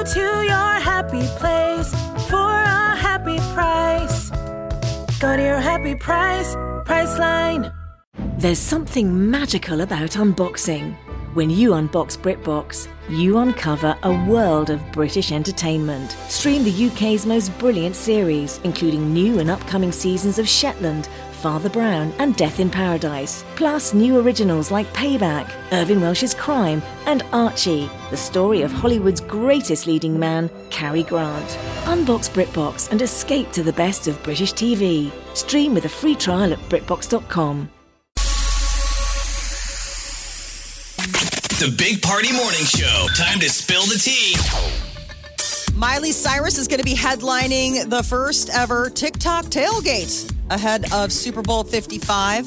Go to your happy place for a happy price. Go to your happy price, Priceline. There's something magical about unboxing. When you unbox BritBox, you uncover a world of British entertainment. Stream the UK's most brilliant series, including new and upcoming seasons of Shetland, Father Brown, and Death in Paradise. Plus, new originals like Payback, Irvine Welsh's Crime, and Archie, the story of Hollywood's greatest leading man, Cary Grant. Unbox BritBox and escape to the best of British TV. Stream with a free trial at BritBox.com. The Big Party Morning Show. Time to spill the tea. Miley Cyrus is going to be headlining the first ever TikTok tailgate ahead of Super Bowl 55.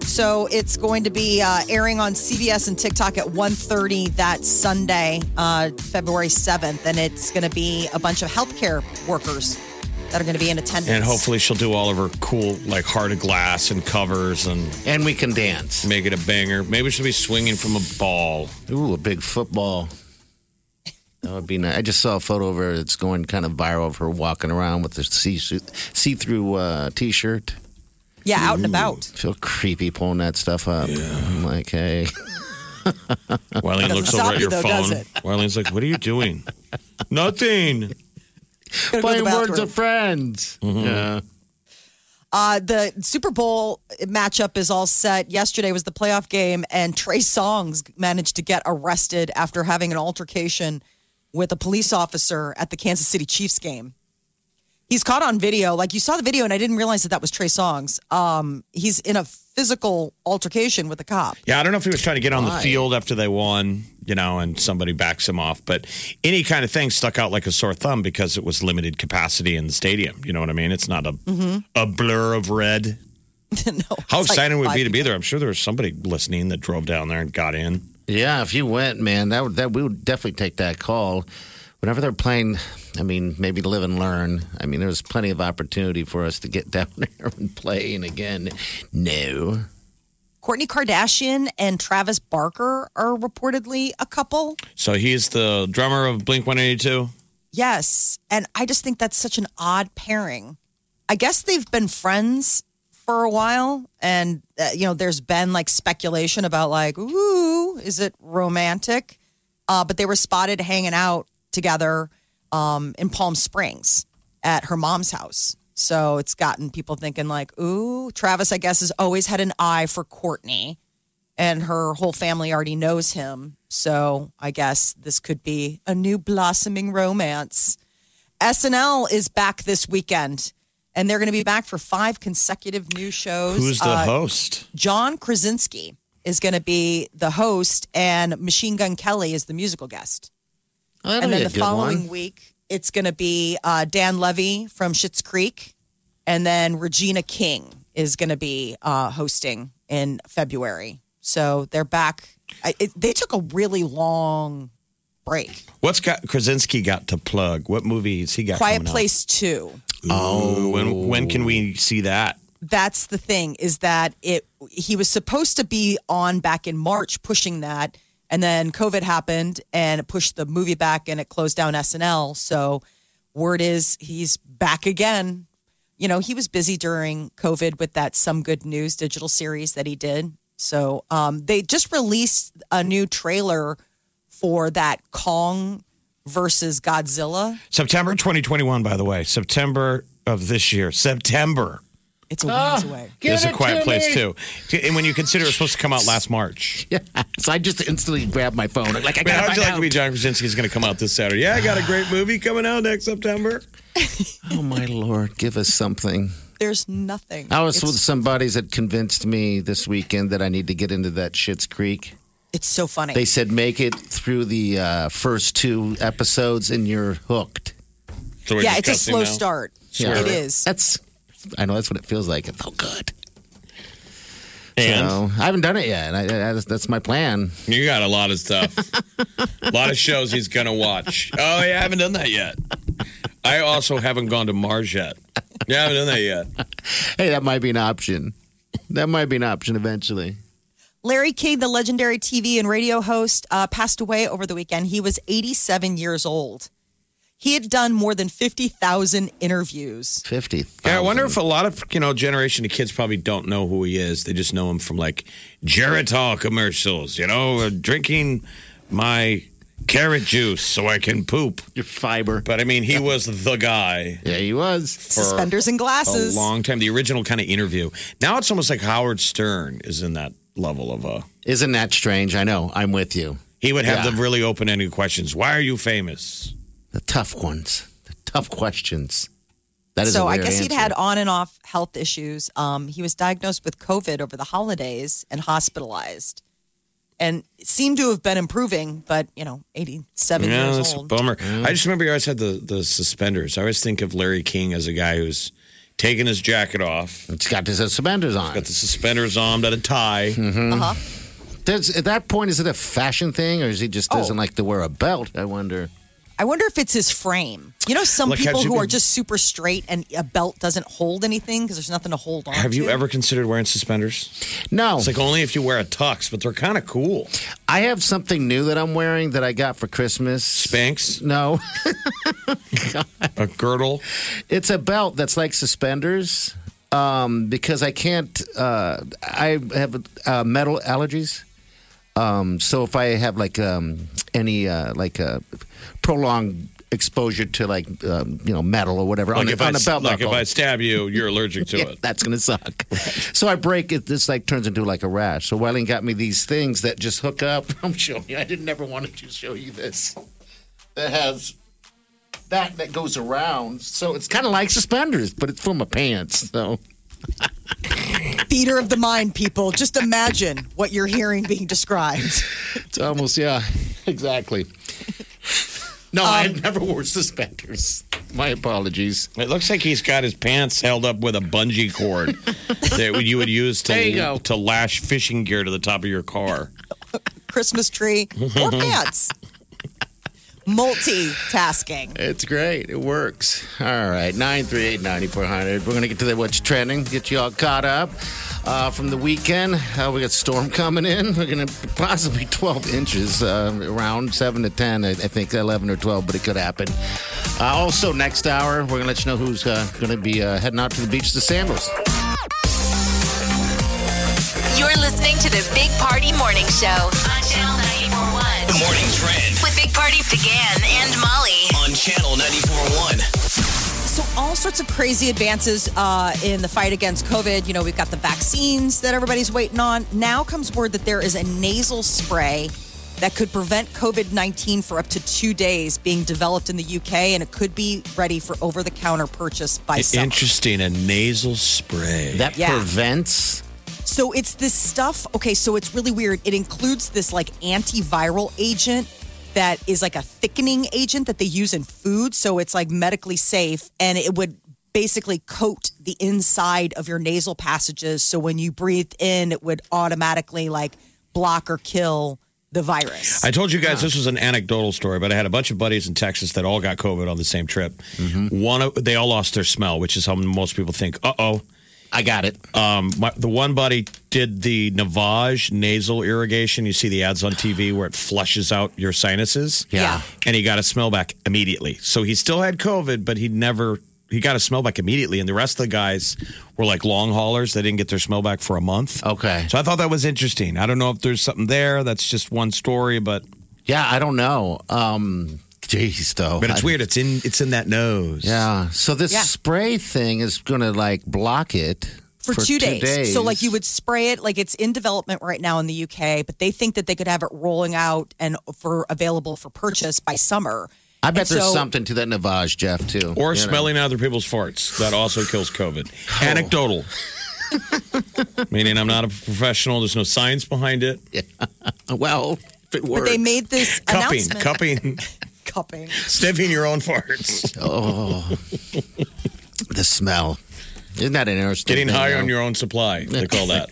So it's going to be uh, airing on CBS and TikTok at 1.30 that Sunday, uh, February 7th. And it's going to be a bunch of healthcare workers that are going to be in attendance. and hopefully she'll do all of her cool, like heart of glass and covers and And we can dance. make it a banger. Maybe she'll be swinging from a ball. Ooh, a big football. That would be nice. I just saw a photo of her that's going kind of viral of her walking around with a see see through uh, t shirt. Yeah, out and about. Feel creepy pulling that stuff up. I'm like, hey, Wileen looks stop over at you, your though, does phone. it? Wileen's like, "What are you doing?" Nothing. Gotta go to the playing words bathroom. of friends. Mm-hmm. Yeah. Uh, the Super Bowl matchup is all set. Yesterday was the playoff game, and Trey Songz managed to get arrested after having an altercation with a police officer at the Kansas City Chiefs game. He's caught on video. Like you saw the video, and I didn't realize that that was Trey Songz. Um, he's in a physical altercation with a cop. Yeah, I don't know if he was trying to get on the field after they won, you know, and somebody backs him off. But any kind of thing stuck out like a sore thumb because it was limited capacity in the stadium. You know what I mean? It's not a a blur of red. no, How like exciting would it five be to be there? I'm sure there was somebody listening that drove down there and got in. Yeah, if you went, man, that would that we would definitely take that call. Whenever they're playing, I mean, maybe live and learn. I mean, there's plenty of opportunity for us to get down there and play. And again, no. Kourtney Kardashian and Travis Barker are reportedly a couple. So he's the drummer of Blink 182. Yes. And I just think that's such an odd pairing. I guess they've been friends for a while. And, uh, you know, there's been like speculation about like, ooh, is it romantic? Uh, but they were spotted hanging out together um, in Palm Springs at her mom's house. So it's gotten people thinking like, ooh, Travis, I guess, has always had an eye for Kourtney and her whole family already knows him. So I guess this could be a new blossoming romance. SNL is back this weekend, and they're going to be back for five consecutive new shows. Who's the Uh, host? John Krasinski is going to be the host, and Machine Gun Kelly is the musical guest. Oh, that'll and then the following one. week, it's going to be uh, Dan Levy from Schitt's Creek, and then Regina King is going to be uh, hosting in February. So they're back. I, it, they took a really long break. What's got Krasinski got to plug? What movies he got? Quiet coming out? Place Two. Oh, when when can we see that? That's the thing is that it. He was supposed to be on back in March, pushing that, and then COVID happened and it pushed the movie back and it closed down SNL. So word is he's back again. you know, he was busy during COVID with that Some Good News digital series that he did. So um, they just released a new trailer for that Kong versus Godzilla. September 2021, by the way. September of this year. September. It's a ways oh, away. There's a quiet to place me. too. And when you consider it was supposed to come out last March. Yeah. So I just instantly grabbed my phone. Like, I Man, gotta how'd you like out. to be John Krasinski's going to come out this Saturday? Yeah, I got a great movie coming out next September. Oh my lord, give us something. There's nothing. I was it's, with some buddies that convinced me this weekend that I need to get into that Schitt's Creek. It's so funny. They said make it through the uh, first two episodes and you're hooked. So yeah, it's a slow now. start. Yeah. It is. That's I know that's what it feels like. It felt good. And So, I haven't done it yet. and I, I, that's, that's my plan. you got a lot of stuff. a lot of shows he's going to watch. Oh, yeah, I haven't done that yet. I also haven't gone to Mars yet. Yeah, I haven't done that yet. Hey, that might be an option. That might be an option eventually. Larry King, the legendary TV and radio host, uh, passed away over the weekend. He was 87 years old. He had done more than 50,000 interviews. Fifty. Yeah, I wonder if a lot of you know generation of kids probably don't know who he is. They just know him from like Geritol commercials. You know, uh, drinking my carrot juice so I can poop. your fiber. But I mean, he was the guy Yeah, he was. Suspenders and glasses. a glasses. long time. The original kind of interview. Now it's almost like Howard Stern is in that level of a. Isn't that strange? I know. I'm with you. He would have Yeah. the really open-ended questions. Why are you famous? The tough ones. The tough questions. That is so a I weird guess he'd had on and off health issues. Um, he was diagnosed with COVID over the holidays and hospitalized, and seemed to have been improving. But you know, eighty-seven Yeah, years that's a old. bummer. I just remember you always had the the suspenders. I always think of Larry King as a guy who's taking his jacket off, It's got his suspenders on. got the suspenders on, got a tie. Uh-huh. Does, at that point, is it a fashion thing, or is he just Oh. doesn't like to wear a belt? I wonder. I wonder if it's his frame. You know, some Look, people you who are just super straight and a belt doesn't hold anything because there's nothing to hold on. Have you ever considered wearing suspenders? No, It's like only if you wear a tux, but they're kind of cool. I have something new that I'm wearing that I got for Christmas. Spanx, No, a girdle. it's a belt that's like suspenders. Um, because I can't. Uh, I have uh, metal allergies. Um, so if I have like um, any uh, like uh, prolonged exposure to like um, you know metal or whatever on, Like the- if I on belt like if I stab you, you're allergic to yeah, it. that's gonna suck. so I break it. This like turns into like a rash. So Wileen got me these things that just hook up. I'm showing you. I didn't never wanted to show you this. That has that that goes around. So it's kind of like suspenders, but it's for my pants. So Theater of the mind, people. Just imagine what you're hearing being described. it's almost yeah, exactly. No, I um, never wore suspenders. My apologies. It looks like he's got his pants held up with a bungee cord that you would use to you to lash fishing gear to the top of your car. Christmas tree or pants. Multitasking. It's great. It works. All right. 938 9400. We're going to get to the what's trending, get you all caught up uh, from the weekend. Uh, we got storm coming in. We're going to possibly 12 inches, uh, around 7 to 10, I, I think 11 or 12, but it could happen. Uh, also, next hour, we're going to let you know who's uh, going to be uh, heading out to the beach to Sandals. You're listening to the Big Party Morning Show on Channel 941 The morning trend with Big Party began and Molly. on Channel 94.1. So, all sorts of crazy advances uh, in the fight against COVID. You know, we've got the vaccines that everybody's waiting on. Now comes word that there is a nasal spray that could prevent COVID 19 for up to two days being developed in the UK, and it could be ready for over the counter purchase by summer. Interesting, a nasal spray. That Yeah. prevents. So it's this stuff. Okay, so it's really weird. It includes this like antiviral agent that is like a thickening agent that they use in food. So it's like medically safe and it would basically coat the inside of your nasal passages. So when you breathed in, it would automatically like block or kill the virus. I told you guys this was an anecdotal story, but I had a bunch of buddies in Texas that all got COVID on the same trip. One, of, they all lost their smell, which is how most people think. Uh oh. I got it. Um, my, the one buddy did the Navage nasal irrigation. You see the ads on TV where it flushes out your sinuses. Yeah. Yeah. and he got a smell back immediately. So he still had COVID, but he never he got a smell back immediately, and the rest of the guys were like long haulers. They didn't get their smell back for a month. Okay. So I thought that was interesting. I don't know if there's something there. That's just one story, but Yeah, I don't know. Um, jeez, though. but it's I- weird. It's in it's in that nose. Yeah. So this Yeah. spray thing is going to like block it for, two, days. So like you would spray it like it's in development right now in the UK, but they think that they could have it rolling out and for available for purchase by summer. I bet And there's so- something to that Navage, Jeff, too. Or You know. smelling other people's farts. That also kills COVID. Oh. Anecdotal. Meaning I'm not a professional. There's no science behind it. Well, if it works. But they made this Cupping, announcement. cupping, Cupping. sniffing your own farts. Oh, the smell. Isn't that interesting? Getting thing, high though? on your own supply. They call that.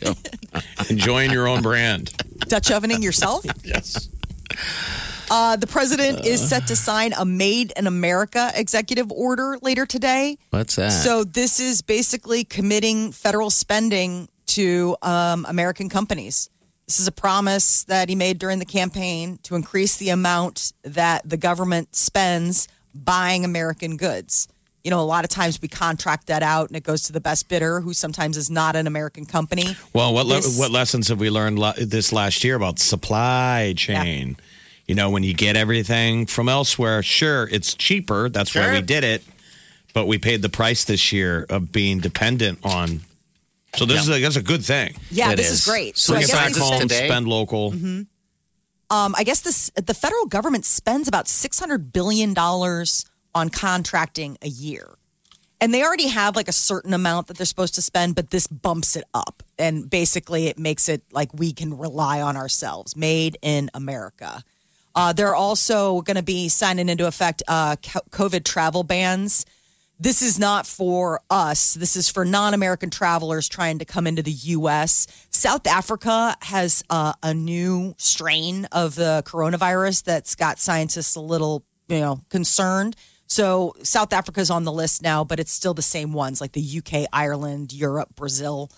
Enjoying your own brand. Dutch ovening yourself. Yes. Uh, the president is set to sign a Made in America executive order later today. What's that? So this is basically committing federal spending to um, American companies. This is a promise that he made during the campaign to increase the amount that the government spends buying American goods. You know, a lot of times we contract that out and it goes to the best bidder, who sometimes is not an American company. Well, what le- what lessons have we learned la- this last year about supply chain? You know, when you get everything from elsewhere, sure, it's cheaper. That's why we did it. But we paid the price this year of being dependent on. So this is a, that's a good thing. Yeah, It this is. is, great. So So, I Bring it guess back they home, spend, today? spend local. um, I guess this the federal government spends about six hundred billion dollars on contracting a year, and they already have like a certain amount that they're supposed to spend, but this bumps it up, and basically it makes it like we can rely on ourselves, made in America. Uh, they're also going to be signing into effect uh, co- COVID travel bans. This is not for us. This is for non American travelers trying to come into the U.S. South Africa has uh, a new strain of the coronavirus that's got scientists a little, you know, concerned. So South Africa's on the list now, but it's still the same ones like the UK, Ireland, Europe, Brazil.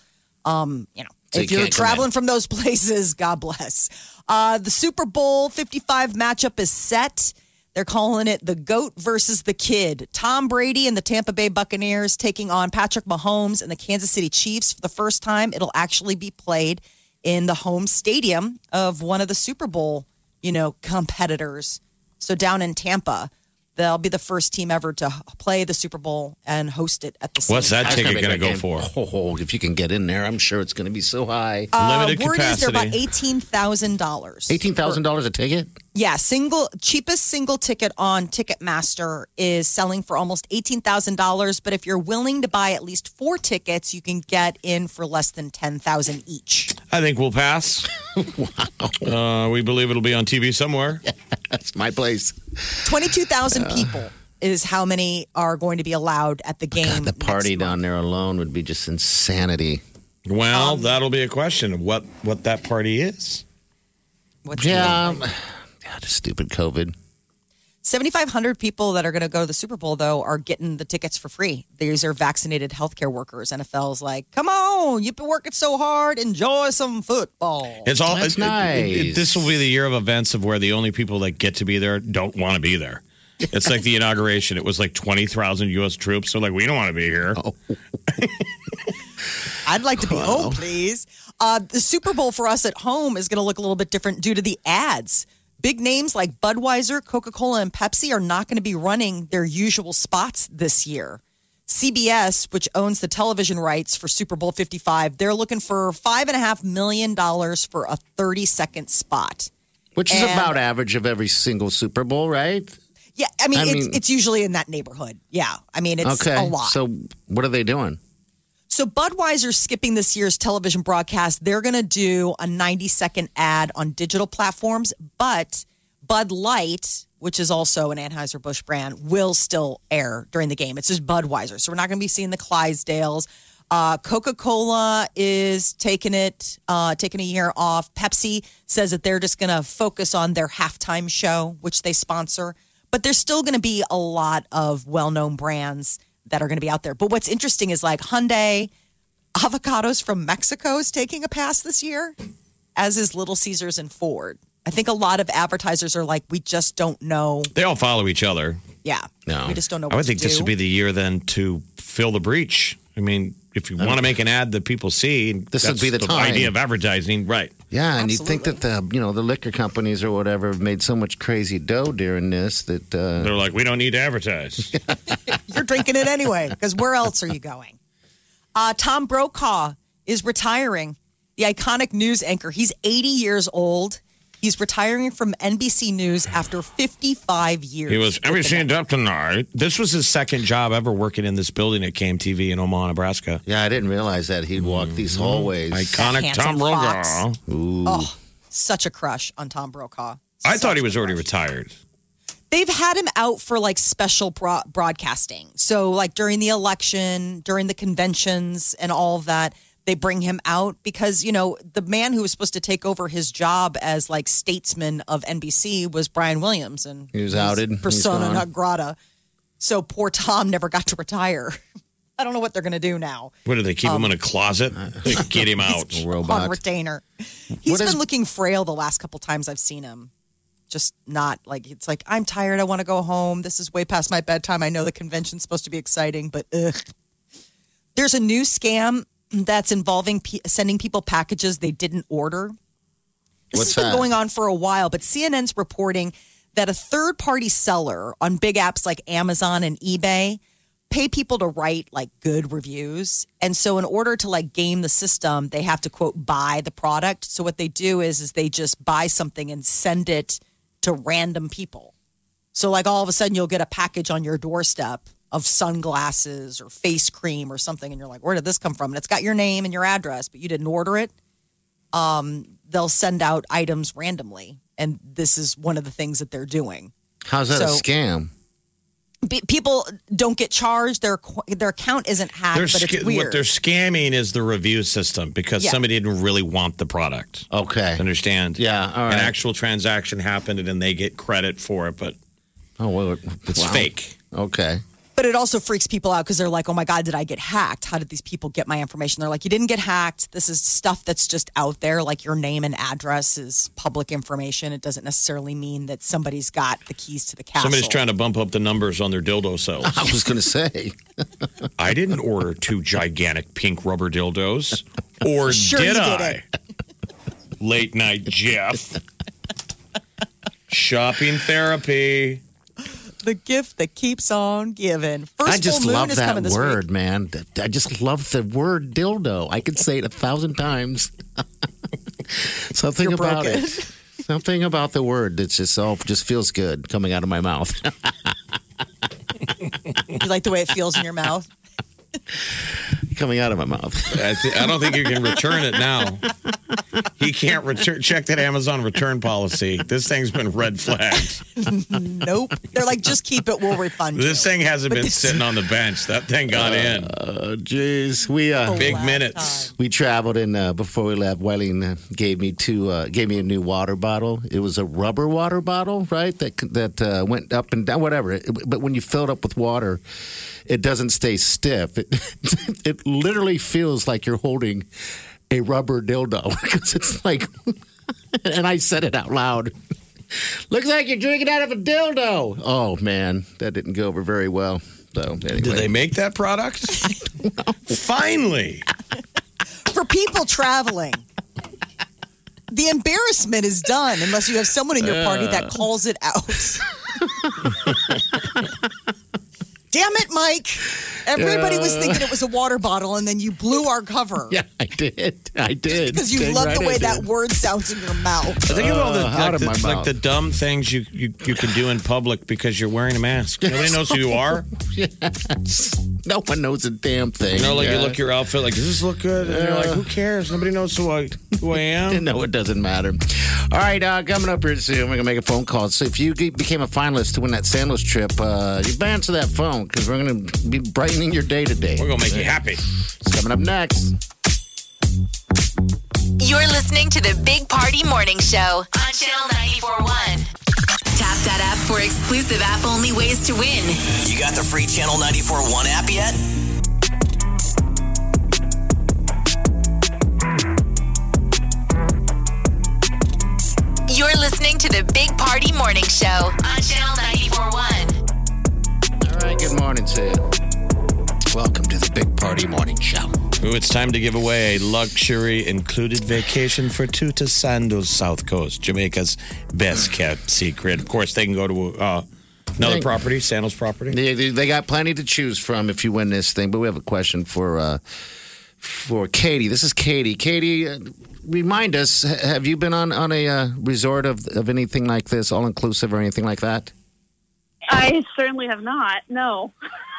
Um, you know, So if you you're traveling from those places, God bless. Uh, the Super Bowl 55 matchup is set. They're calling it the GOAT versus the Kid. Tom Brady and the Tampa Bay Buccaneers taking on Patrick Mahomes and the Kansas City Chiefs for the first time. It'll actually be played in the home stadium of one of the Super Bowl, you know, competitors. So down in Tampa, they'll be the first team ever to play the Super Bowl and host it at the same What's that That's ticket going to go for? Oh, if you can get in there, I'm sure it's going to be so high. Limited uh, word is they're about eighteen thousand dollars. Eighteen thousand dollars a ticket. Yeah, single cheapest single ticket on Ticketmaster is selling for almost eighteen thousand dollars. But if you're willing to buy at least four tickets, you can get in for less than ten thousand each. I think we'll pass. wow. Uh, we believe it'll be on TV somewhere. That's my place. Twenty two thousand people is how many are going to be allowed at the game. God, the party next down there alone would be just insanity. Well, Um, that'll be a question of what what that party is. What's Yeah, God, stupid COVID. Seventy five hundred people that are going to go to the Super Bowl though are getting the tickets for free. These are vaccinated healthcare workers. NFL's like, come on, you've been working so hard, enjoy some football. It's all That's it- it- it- nice. this will be the year of events of where the only people that get to be there don't want to be there. It's like the inauguration. It was like twenty thousand U.S. troops. So like, we don't want to be here. Oh. I'd like to be home, please. Uh, the Super Bowl for us at home is going to look a little bit different due to the ads. Big names like Budweiser, Coca Cola, and Pepsi are not going to be running their usual spots this year. CBS, which owns the television rights for Super Bowl 55, they're looking for $5.5 million for a 30 second spot. Which is And- about average of every single Super Bowl, right? Yeah, I mean, I it's, mean- it's usually in that neighborhood. Yeah, I mean, it's okay. a lot. So what are they doing? So Budweiser's skipping this year's television broadcast. They're going to do a 90 second ad on digital platforms, but Bud Light, which is also an Anheuser-Busch brand, will still air during the game. It's just Budweiser. So we're not going to be seeing the Clydesdales. Uh, Coca-Cola is taking it, uh, taking a year off. Pepsi says that they're just going to focus on their halftime show, which they sponsor. But there's still going to be a lot of well-known brands that are going to be out there. But what's interesting is like Hyundai, avocados from Mexico is taking a pass this year, as is Little Caesars and Ford. I think a lot of advertisers are like, we just don't know. They all follow each other. Yeah. No. We just don't know what I would think to this would be the year then to fill the breach. I mean, if you want to make an ad that people see, This would that's be the time. idea of advertising, right? Yeah, and you think that the you know the liquor companies or whatever have made so much crazy dough during this that uh, They're like, we don't need to advertise. You're drinking it anyway, because where else are you going? Uh, Tom Brokaw is retiring, the iconic news anchor. He's 80 years old. He's retiring from NBC News after 55 years. He was every seen up tonight. This was his second job ever working in this building at KMTV in Omaha, Nebraska. yeah, I didn't realize that he'd walk mm-hmm. these hallways. Iconic Tom fox. Brokaw. Oh, such a crush on Tom Brokaw. I thought he was already retired. They've had him out for like special bro- broadcasting. So, like during the election, during the conventions, and all of that, they bring him out because, you know, the man who was supposed to take over his job as like statesman of NBC was Brian Williams. And He was he's outed. Persona gone. non grata. So, poor Tom never got to retire. I don't know what they're going to do now What do they keep him um, in a closet? They get him out. on robot. retainer. He's been is- looking frail the last couple times I've seen him. Just not like it's like I'm tired. I want to go home. This is way past my bedtime. I know the convention's supposed to be exciting, but ugh. There's a new scam that's involving pe- sending people packages they didn't order. This What's has been that? going on for a while, but CNN's reporting that a third party seller on big apps like Amazon and eBay pay people to write like good reviews. And so in order to like game the system, they have to quote buy the product. So what they do is is they just buy something and send it to random people. So like all of a sudden you'll get a package on your doorstep of sunglasses or face cream or something and you're like, "Where did this come from?" And it's got your name and your address, but you didn't order it. Um they'll send out items randomly. And this is one of the things that they're doing. How's that a scam? Be- people don't get charged. Their their account isn't hacked, They're but it's sca- weird. what they're scamming is the review system because Yeah. somebody didn't really want the product. Okay. Understand? Yeah, all right. An actual transaction happened and then they get credit for it, but Oh, well, it's wow. fake. Okay. But it also freaks people out because they're like, oh my God, did I get hacked? How did these people get my information? They're like, you didn't get hacked. This is stuff that's just out there. Like your name and address is public information. It doesn't necessarily mean that somebody's got the keys to the castle. Somebody's trying to bump up the numbers on their dildo sales. I was going to say. I didn't order two gigantic pink rubber dildos. Or Sure did you I? Late night Jeff. Shopping therapy. The gift that keeps on giving. First I just full moon love is that coming this word, week. man. I just love the word dildo. I could say it a thousand times. Something You're about broken. it. Something about the word that's just all just feels good coming out of my mouth. You like the way it feels in your mouth? Coming out of my mouth. I, th- I don't think you can return it now. He can't return. Check that Amazon return policy. This thing's been red flagged. Nope. They're like, just keep it. We'll refund This you. thing hasn't But been this- sitting on the bench. That thing got in. Oh, jeez. We uh, Big last minutes. we traveled and uh, before we left, Wileen uh, gave me two uh, gave me a new water bottle. It was a rubber water bottle, right? That that uh, went up and down, whatever. It- but when you fill it up with water, it doesn't stay stiff. It it literally feels like you're holding a rubber dildo because it's like. and I said it out loud. Looks like you're drinking out of a dildo. Oh man, that didn't go over very well. So anyway. Did they make that product? Finally. For people traveling, the embarrassment is done unless you have someone in your party that uh. calls it out. Damn it, Mike. Everybody was thinking it was a water bottle, and then you blew our cover. Yeah, I did. I did. Because you love right the way that word sounds in your mouth. I think of all the, Uh, out like, of the, my like mouth. the dumb things you, you, you can do in public because you're wearing a mask. Nobody knows who you are. Yes. No one knows a damn thing. You know, like you look your outfit, like, does this look good? And you're like, who cares? Nobody knows who I, who I am. No, it doesn't matter. All right, uh, coming up here soon, we're going to make a phone call. So if you became a finalist to win that sandals trip, uh, you better answer that phone because we're going to be brightening your day today. We're going to make you happy. It's coming up next. You're listening to the Big Party Morning Show on Channel 941. Tap that app for exclusive app only ways to win. You got the free Channel 94.1 app yet? You're listening to the Big Party Morning Show on Channel 941. All right, good morning, Sid. Welcome to the Big Party Morning Show. Ooh, it's time to give away a luxury included vacation for two to Sandals South Coast, Jamaica's best kept secret. Of course, they can go to uh, another Thank- property, Sandals property. They, they, they got plenty to choose from if you win this thing, but we have a question for uh, for Katie. This is Katie. Katie, uh, remind us: Have you been on on a uh, resort of of anything like this, all inclusive or anything like that? I certainly have not. No.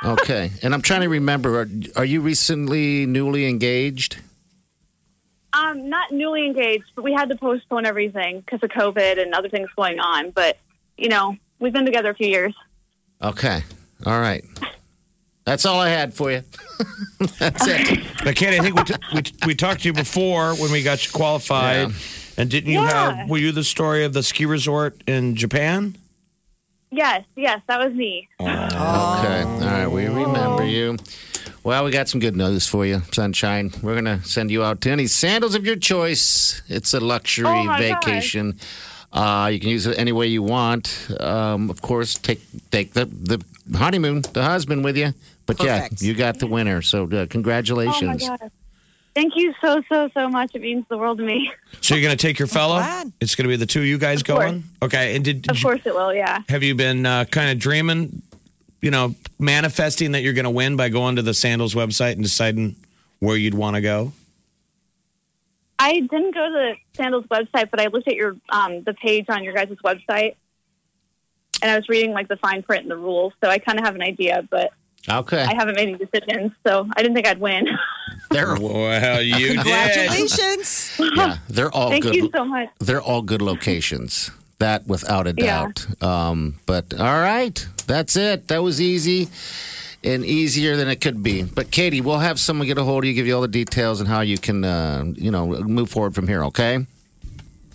Okay, and I'm trying to remember: Are, are you recently newly engaged? Um, not newly engaged, but we had to postpone everything because of COVID and other things going on. But you know, we've been together a few years. Okay, all right. That's all I had for you. That's it. But Katie, I think we, t- we, t- we talked to you before when we got you qualified. Yeah. And didn't you Yeah. have, were you the story of the ski resort in Japan? Yes, yes, that was me. Okay. All right. We remember you. Well, we got some good news for you, Sunshine. We're going to send you out to any sandals of your choice. It's a luxury Oh, my vacation. Uh, you can use it any way you want. Um, of course, take take the, the honeymoon, the husband with you. But Perfect. yeah, you got the winner. So uh, Oh my congratulations. god! Thank you so so so much. It means the world to me. So you're going to take your fellow? It's going to be the two of you guys course. going? Okay. And did, did Of you- course it will. Yeah. have you been uh, kind of dreaming, you know, manifesting that you're going to win by going to the Sandals website and deciding where you'd want to go? I didn't go to the Sandals website, but I looked at your um, the page on your guys' website, and I was reading like the fine print and the rules, so I kind of have an idea, but Okay. I haven't made any decisions, so I didn't think I'd win. They're, Well, you did. Congratulations. yeah, they're all Thank good. Thank you so much. they're all good locations. That without a Yeah. doubt. Um, but all right, that's it. That was easy and easier than it could be. But Katie, we'll have someone get a hold of you, give you all the details and how you can, uh, you know, move forward from here. Okay?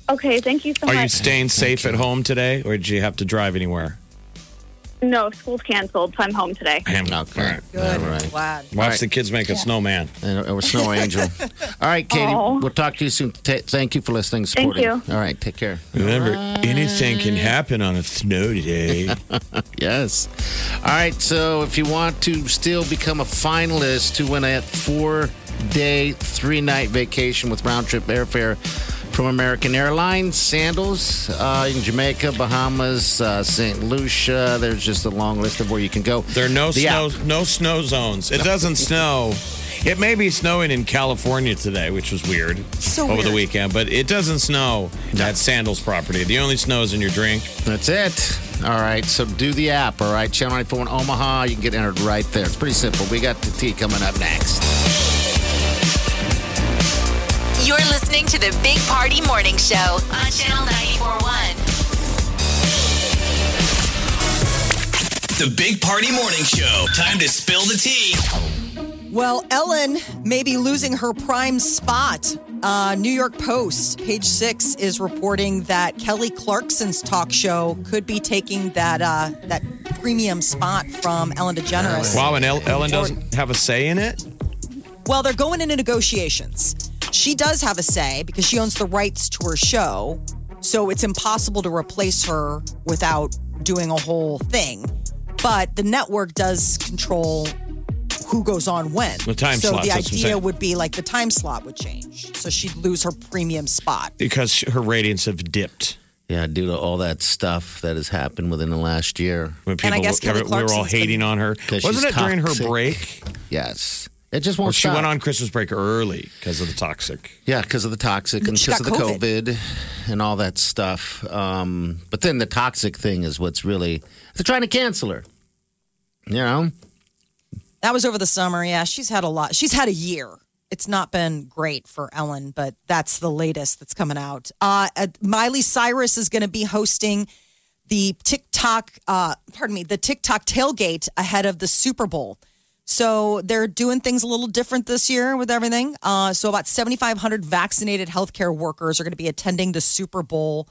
Okay, thank you so Are you staying safe at home today, or did you have to drive anywhere? No, school's canceled, so I'm home today. Okay. All right. Good. All right. Glad. Watch right. the kids make a snowman. And a, a snow angel. All right, Katie. Aw. We'll talk to you soon. Ta thank you for listening. and Thank Supporting. you. All right. Take care. Remember, anything can happen on a snow day. Yes. All right. So if you want to still become a finalist to win a four day, three night vacation with round trip airfare from American Airlines, Sandals uh, in Jamaica, Bahamas, uh, St. Lucia. There's just a long list of where you can go. There are no The snow, app. no snow zones. It doesn't snow. It may be snowing in California today, which was weird So over the weekend, but it doesn't snow at Sandals property. The only snow is in your drink. That's it. All right. So do the app. All right. Channel 94 in Omaha. You can get entered right there. It's pretty simple. We got the tea coming up next. You're listening to the Big Party Morning Show on Channel 941. The Big Party Morning Show. Time to spill the tea. Well, Ellen may be losing her prime spot. Uh, New York Post, page six, is reporting that Kelly Clarkson's talk show could be taking that uh, that premium spot from Ellen DeGeneres. Wow, and El- Ellen doesn't have a say in it? Well, they're going into negotiations. She does have a say because she owns the rights to her show. So it's impossible to replace her without doing a whole thing. But the network does control who goes on when. The time so slots, the that's what I'm idea would be like the time slot would change. So she'd lose her premium spot. Because her ratings have dipped. Yeah, due to all that stuff that has happened within the last year. When And I guess Kelly we were all hating been- on her. Wasn't she's it during her break? Yes. It just Or won't she stop. went on Christmas break early because of the toxic. Yeah, because of the toxic and because of the COVID. and all that stuff. Um, but then the toxic thing is what's really they're trying to cancel her. You know? That was over the summer. Yeah, she's had a lot. She's had a year. It's not been great for Ellen, but that's the latest that's coming out. Uh, uh, Miley Cyrus is going to be hosting the TikTok, uh, pardon me, the TikTok tailgate ahead of the Super Bowl. So they're doing things a little different this year with everything. Uh, so about 7,500 vaccinated healthcare workers are going to be attending the Super Bowl,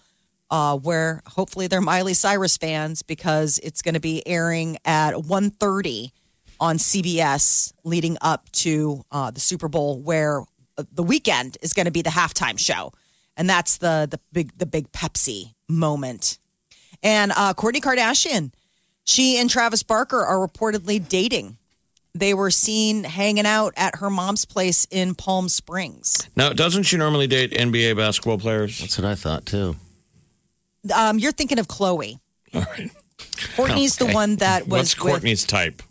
uh, where hopefully they're Miley Cyrus fans because it's going to be airing at 1.30 on CBS leading up to uh, the Super Bowl, where uh, the weekend is going to be the halftime show. and that's the the big the big Pepsi moment. And uh, Kourtney Kardashian, she and Travis Barker are reportedly dating. They were seen hanging out at her mom's place in Palm Springs. Now, doesn't she normally date NBA basketball players? That's what I thought too. Um, you're thinking of Khloe. All right. Kourtney's the one that was What's with- Kourtney's type?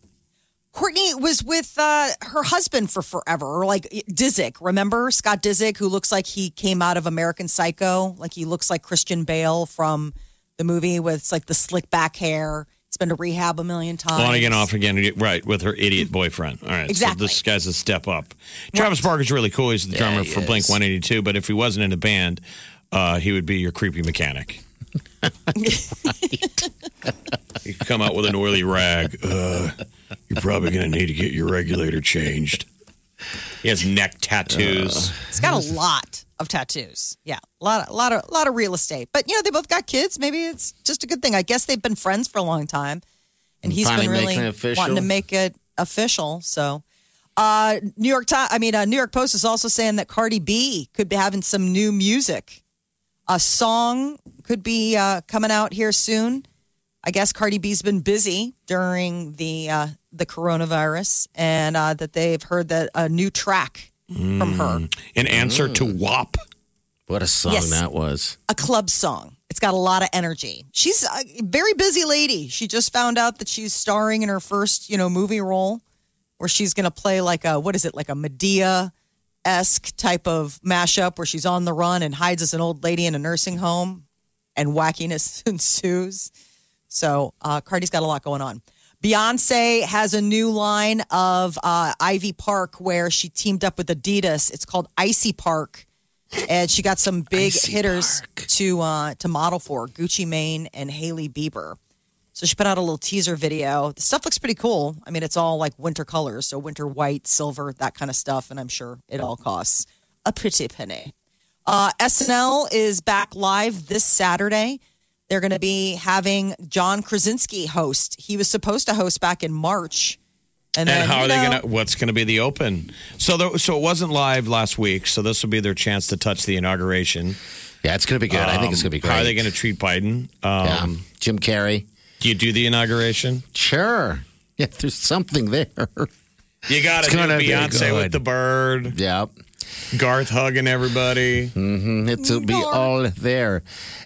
Kourtney was with uh, her husband for forever, or like Disick. Remember Scott Disick, who looks like he came out of American Psycho? Like he looks like Christian Bale from the movie with like the slick back hair. He's been to rehab a million times. On again, off again, right, with her idiot boyfriend. All right, Exactly. so this guy's a step up. Travis Barker's really cool. He's the drummer he for is. Blink 182, but if he wasn't in a band, uh, he would be your creepy mechanic. He'd come out with an oily rag. Uh, you're probably going to need to get your regulator changed. He has neck tattoos. He's got a lot of tattoos. Yeah, a lot, a lot of, a lot of real estate. But you know, they both got kids. Maybe it's just a good thing. I guess they've been friends for a long time, and he's Finally been really making it official. wanting to make it official. So, uh, New York Times. I mean, uh, New York Post is also saying that Cardi B could be having some new music. A song could be uh, coming out here soon. I guess Cardi B's been busy during the uh, the coronavirus, and uh, that they've heard that a new track from her. In answer to WAP. What a song Yes. that was. a club song. It's got a lot of energy. She's a very busy lady. She just found out that she's starring in her first, you know, movie role where she's going to play like a what is it? Like a Medea esque type of mashup where she's on the run and hides as an old lady in a nursing home and wackiness ensues. So uh, Cardi's got a lot going on. Beyonce has a new line of uh, Ivy Park where she teamed up with Adidas. It's called Icy Park, and she got some big Icy hitters Park. to uh, to model for Gucci Mane and Hailey Bieber. So she put out a little teaser video. The stuff looks pretty cool. I mean, it's all like winter colors, so winter white, silver, that kind of stuff, and I'm sure it all costs a pretty penny. Uh, SNL is back live this Saturday. They're going to be having John Krasinski host. He was supposed to host back in March. And, then, And how are they going to? What's going to be the open? So, there, so it wasn't live last week. So this will be their chance to touch the inauguration. Yeah, it's going to be good. I think it's going to be great. How are they going to treat Biden? Um, Yeah. Jim Carrey. Do you do the inauguration? Sure. Yeah, there's something there. You got to do gonna be Beyonce with the bird, Yeah. Garth hugging everybody. hmm It'll be all there.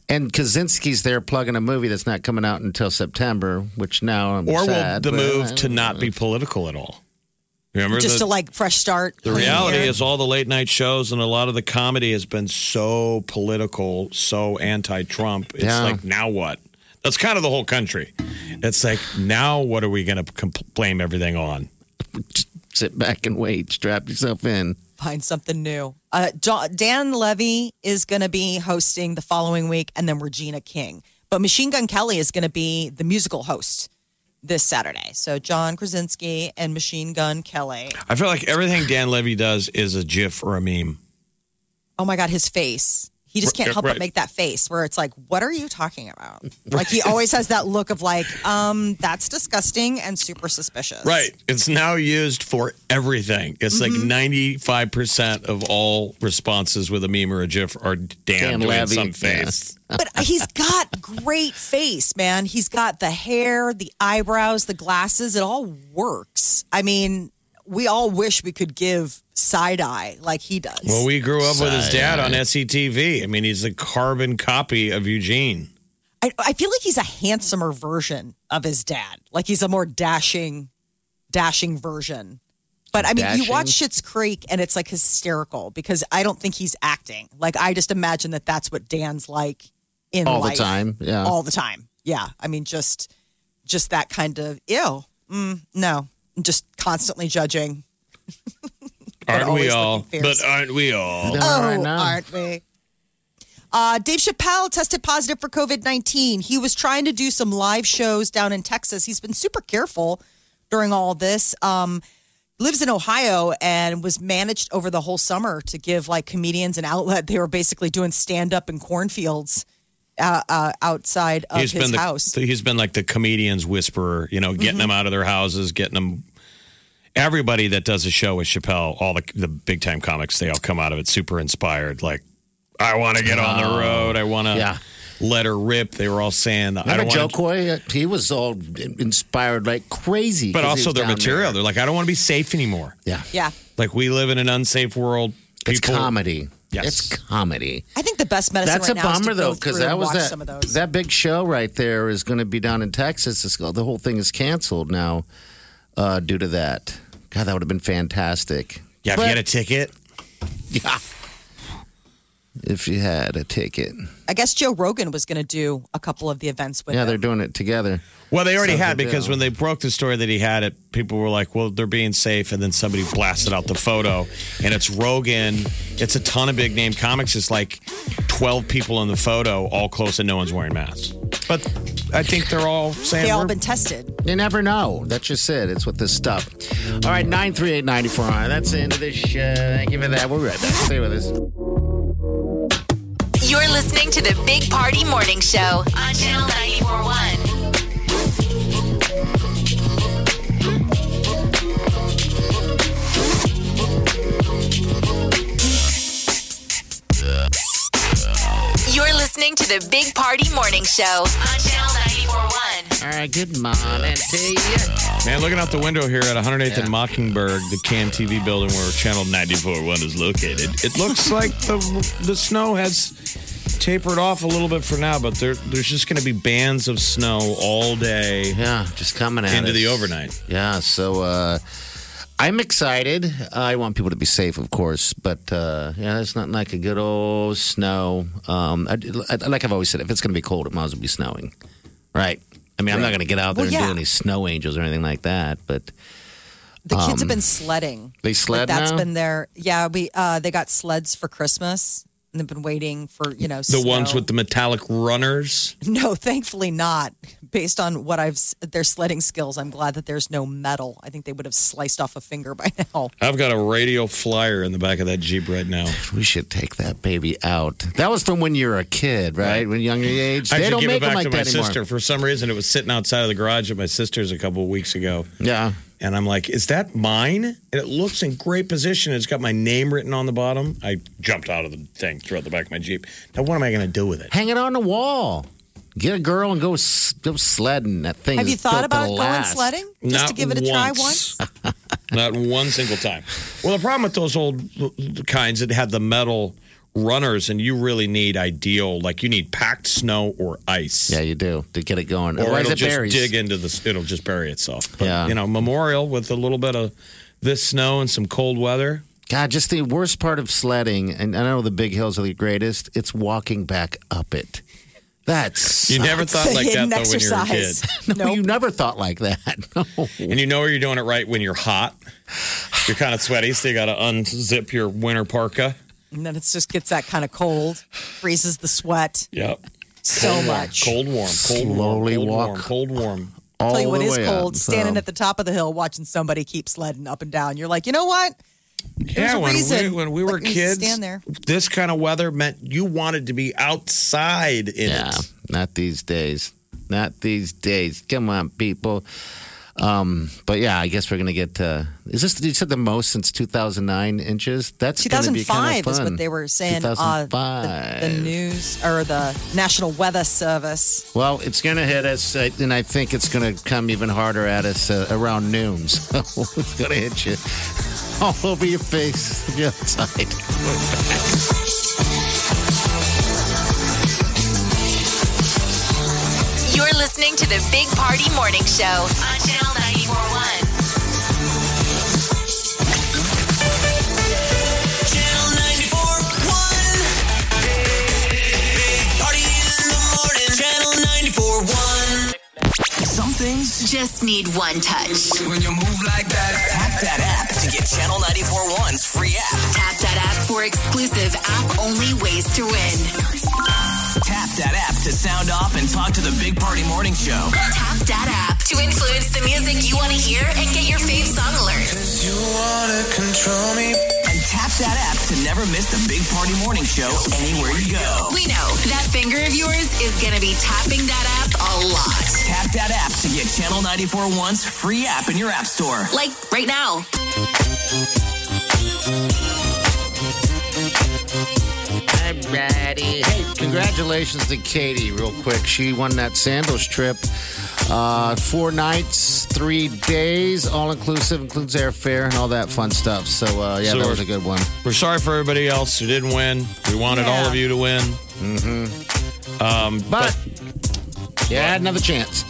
And Krasinski's there plugging a movie that's not coming out until September, which now I'm Or will the move to not be political at all? Remember just the, to like fresh start. the reality air. is all the late night shows and a lot of the comedy has been so political, so anti-Trump. It's Yeah. like now what? That's kind of the whole country. It's like now what are we going to compl- blame everything on? Just sit back and wait. Strap yourself in. Find something new. Uh, Dan Levy is going to be hosting the following week, and then Regina King. But Machine Gun Kelly is going to be the musical host this Saturday. So John Krasinski and Machine Gun Kelly. I feel like everything Dan Levy does is a GIF or a meme. Oh my God, his face. He just can't help right. but make that face where it's like, what are you talking about? Like he always has that look of like, um, that's disgusting and super suspicious. Right. It's now used for everything. It's like Mm-hmm. 95% of all responses with a meme or a GIF are Dan, Dan doing Levy, some yeah. face. But he's got great face, man. He's got the hair, the eyebrows, the glasses. It all works. I mean, we all wish we could give side eye like he does. Well, we grew up with his dad on Side-eye. SCTV. I mean, he's a carbon copy of Eugene. I, I feel like he's a handsomer version of his dad. Like he's a more dashing, dashing version. But I mean, you Dashing? watch Schitt's Creek and it's like hysterical because I don't think he's acting. Like I just imagine that that's what Dan's like in All the life. time, yeah. all the time. Yeah, I mean, just just that kind of ew. Mm, no, just constantly judging. Aren't we always all? looking fierce. But aren't we all? Yeah, Oh, right aren't we? Uh, Dave Chappelle tested positive for COVID 19. He was trying to do some live shows down in Texas. He's been super careful during all this. Um, lives in Ohio and was managed over the whole summer to give like comedians an outlet. They were basically doing stand up in cornfields uh, uh, outside of He's his been the, house. he's been like the comedian's whisperer, you know, Mm-hmm. getting them out of their houses, getting them. Everybody that does a show with Chappelle, all the the big time comics, they all come out of it super inspired. Like, I want to get on the road. I want to Yeah. let her rip. They were all saying, I Remember don't Joe want to. Koy? He was all inspired like crazy. But 'cause he also was their down material. there. They're like, I don't want to be safe anymore. Yeah. Yeah. Like we live in an unsafe world. It's People- comedy. Yes. It's comedy. I think the best medicine That's right a now is to bummer though, because through that was watch that some of those. that big show right there is going to be down in Texas. It's, the whole thing is canceled now uh, due to that. God, that would have been fantastic. Yeah, if But- you had a ticket. yeah. If you had a ticket, I guess Joe Rogan was going to do a couple of the events with yeah, him. they're doing it together. Well, they already So had because when they broke the story that he had it, people were like, "Well, they're being safe," and then somebody blasted out the photo, and it's Rogan. It's a ton of big name comics. It's like twelve people in the photo, all close, and no one's wearing masks. But I think they're all saying They all been tested. You never know. That's just it. It's with this stuff. All right, 938 9400. That's the end of this show. Thank you for that. We'll be right back. Stay with us. You're listening to the Big Party Morning Show on Channel 941. You're listening to the Big Party Morning Show on Channel 941. All right, good morning to you. Man, looking out the window here at 108th and Mockingbird, the KMTV building where Channel 94.1 is located, it looks like the the snow has tapered off a little bit for now, but there, there's just going to be bands of snow all day Yeah, just coming at into us. the overnight. Yeah, so uh, I'm excited. I want people to be safe, of course, but uh, yeah, it's not like a good old snow. Um, I, I- like I've always said, if it's going to be cold, it might as well be snowing, right? I mean, I'm not going to get out there Well, and do any snow angels or anything like that, but The kids Um, have been sledding. they sled Like, That's now? been their yeah. We uh, they got sleds for Christmas, and they've been waiting for you know The ones with the metallic runners. No, thankfully not. Based on what I've their sledding skills, I'm glad that there's no metal. I think they would have sliced off a finger by now. I've got a radio flyer in the back of that Jeep right now. we should take that baby out. That was from when you were a kid, right? When younger age, I they should don't give make it them back like to my that anymore. sister. For some reason, it was sitting outside of the garage at my sister's a couple of weeks ago. Yeah, And I'm like, is that mine? And it looks in great position. It's got my name written on the bottom. I jumped out of the thing, threw it at the back of my Jeep. Now, what am I going to do with it? hang it on the wall. Get a girl and go s- go sledding. That thing. Have you thought about going last. sledding just to give it a try once? Not one single time. Well, the problem with those old kinds that had the metal runners, and you really need ideal, like you need packed snow or ice. Yeah, you do to get it going. Or Otherwise, it'll it just buries. dig into the. It'll just bury itself. But, Yeah. You know, Memorial with a little bit of this snow and some cold weather. God, just the worst part of sledding, and I know the big hills are the greatest. It's walking back up it. That's You never thought like that hidden though when you were a kid. exercise. no, you never thought like that. No. And you know you're doing it right when you're hot. You're kind of sweaty, so you got to unzip your winter parka. And then it just gets that kind of cold, freezes the sweat Yep. so Cold warm, much. Cold warm. Cold Slowly warm. Cold walk. warm. Cold warm. All I'll Tell you what the is way cold, up, standing so. at the top of the hill watching somebody keep sledding up and down. You're like, you know what? Yeah, a when we, when we were Let me kids, stand there. this kind of weather meant you wanted to be outside in Yeah, it. not these days. Not these days. Come on, people. Um, but yeah, I guess we're gonna get. Uh, is this you said the most since 2009 inches? That's gonna be kind 2005 of is what they were saying. Uh, 2005. the, the news or the National Weather Service. Well, it's going to hit us, and I think it's going to come even harder at us uh, around noon. So it's going to hit you all over your face if you're outside. You're listening to the Big Party Morning Show on Channel 941. Channel 94.1. Big Party in the morning. Channel 94.1. Some things Just need one touch. when you move like that, tap that app to get Channel 94.1's free app. Tap that app for exclusive app only ways to win. Tap that app to sound off and talk to the Big Party Morning Show. Tap that app to influence the music you want to hear and get your fave song alerts. You wanna control me. And tap that app to never miss the Big Party Morning Show anywhere you go. We know that finger of yours is going to be tapping that app a lot. Tap that app to get Channel 94.1's free app in your app store. Like right now. I Alrighty. Hey, congratulations to Katie, real quick. She won that sandals trip. Uh, four nights, three days, all inclusive, includes airfare and all that fun stuff. So, uh, yeah, So that was a good one. We're sorry for everybody else who didn't win. We wanted all of you to win. But, yeah, had another chance.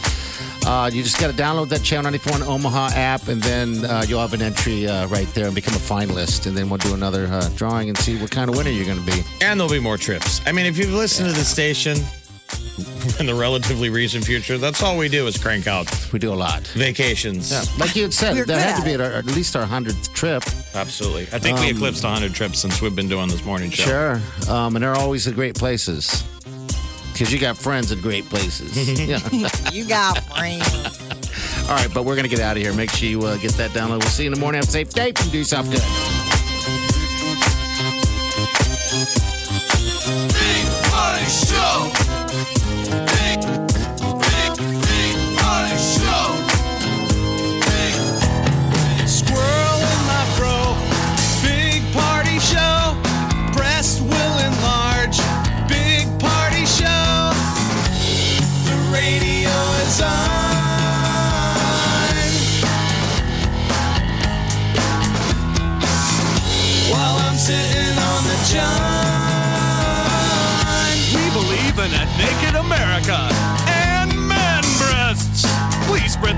Uh, you just got to download that Channel 94 in Omaha app, and then uh, you'll have an entry uh, right there and become a finalist. And then we'll do another uh, drawing and see what kind of winner you're going to be. And there'll be more trips. I mean, if you've listened to the station in the relatively recent future, that's all we do is crank out We do a lot. vacations. Yeah, like you had said, We're that had to be at, our, at least our 100th trip. Absolutely. I think we eclipsed 100 trips since we've been doing this morning show. Sure. Um, and they're always the great places. Because you got friends in great places. yeah. You got friends. All right, but we're going to get out of here. Make sure you uh, get that download. We'll see you in the morning. Have a safe day and do yourself good. Big Party Show. Big, big,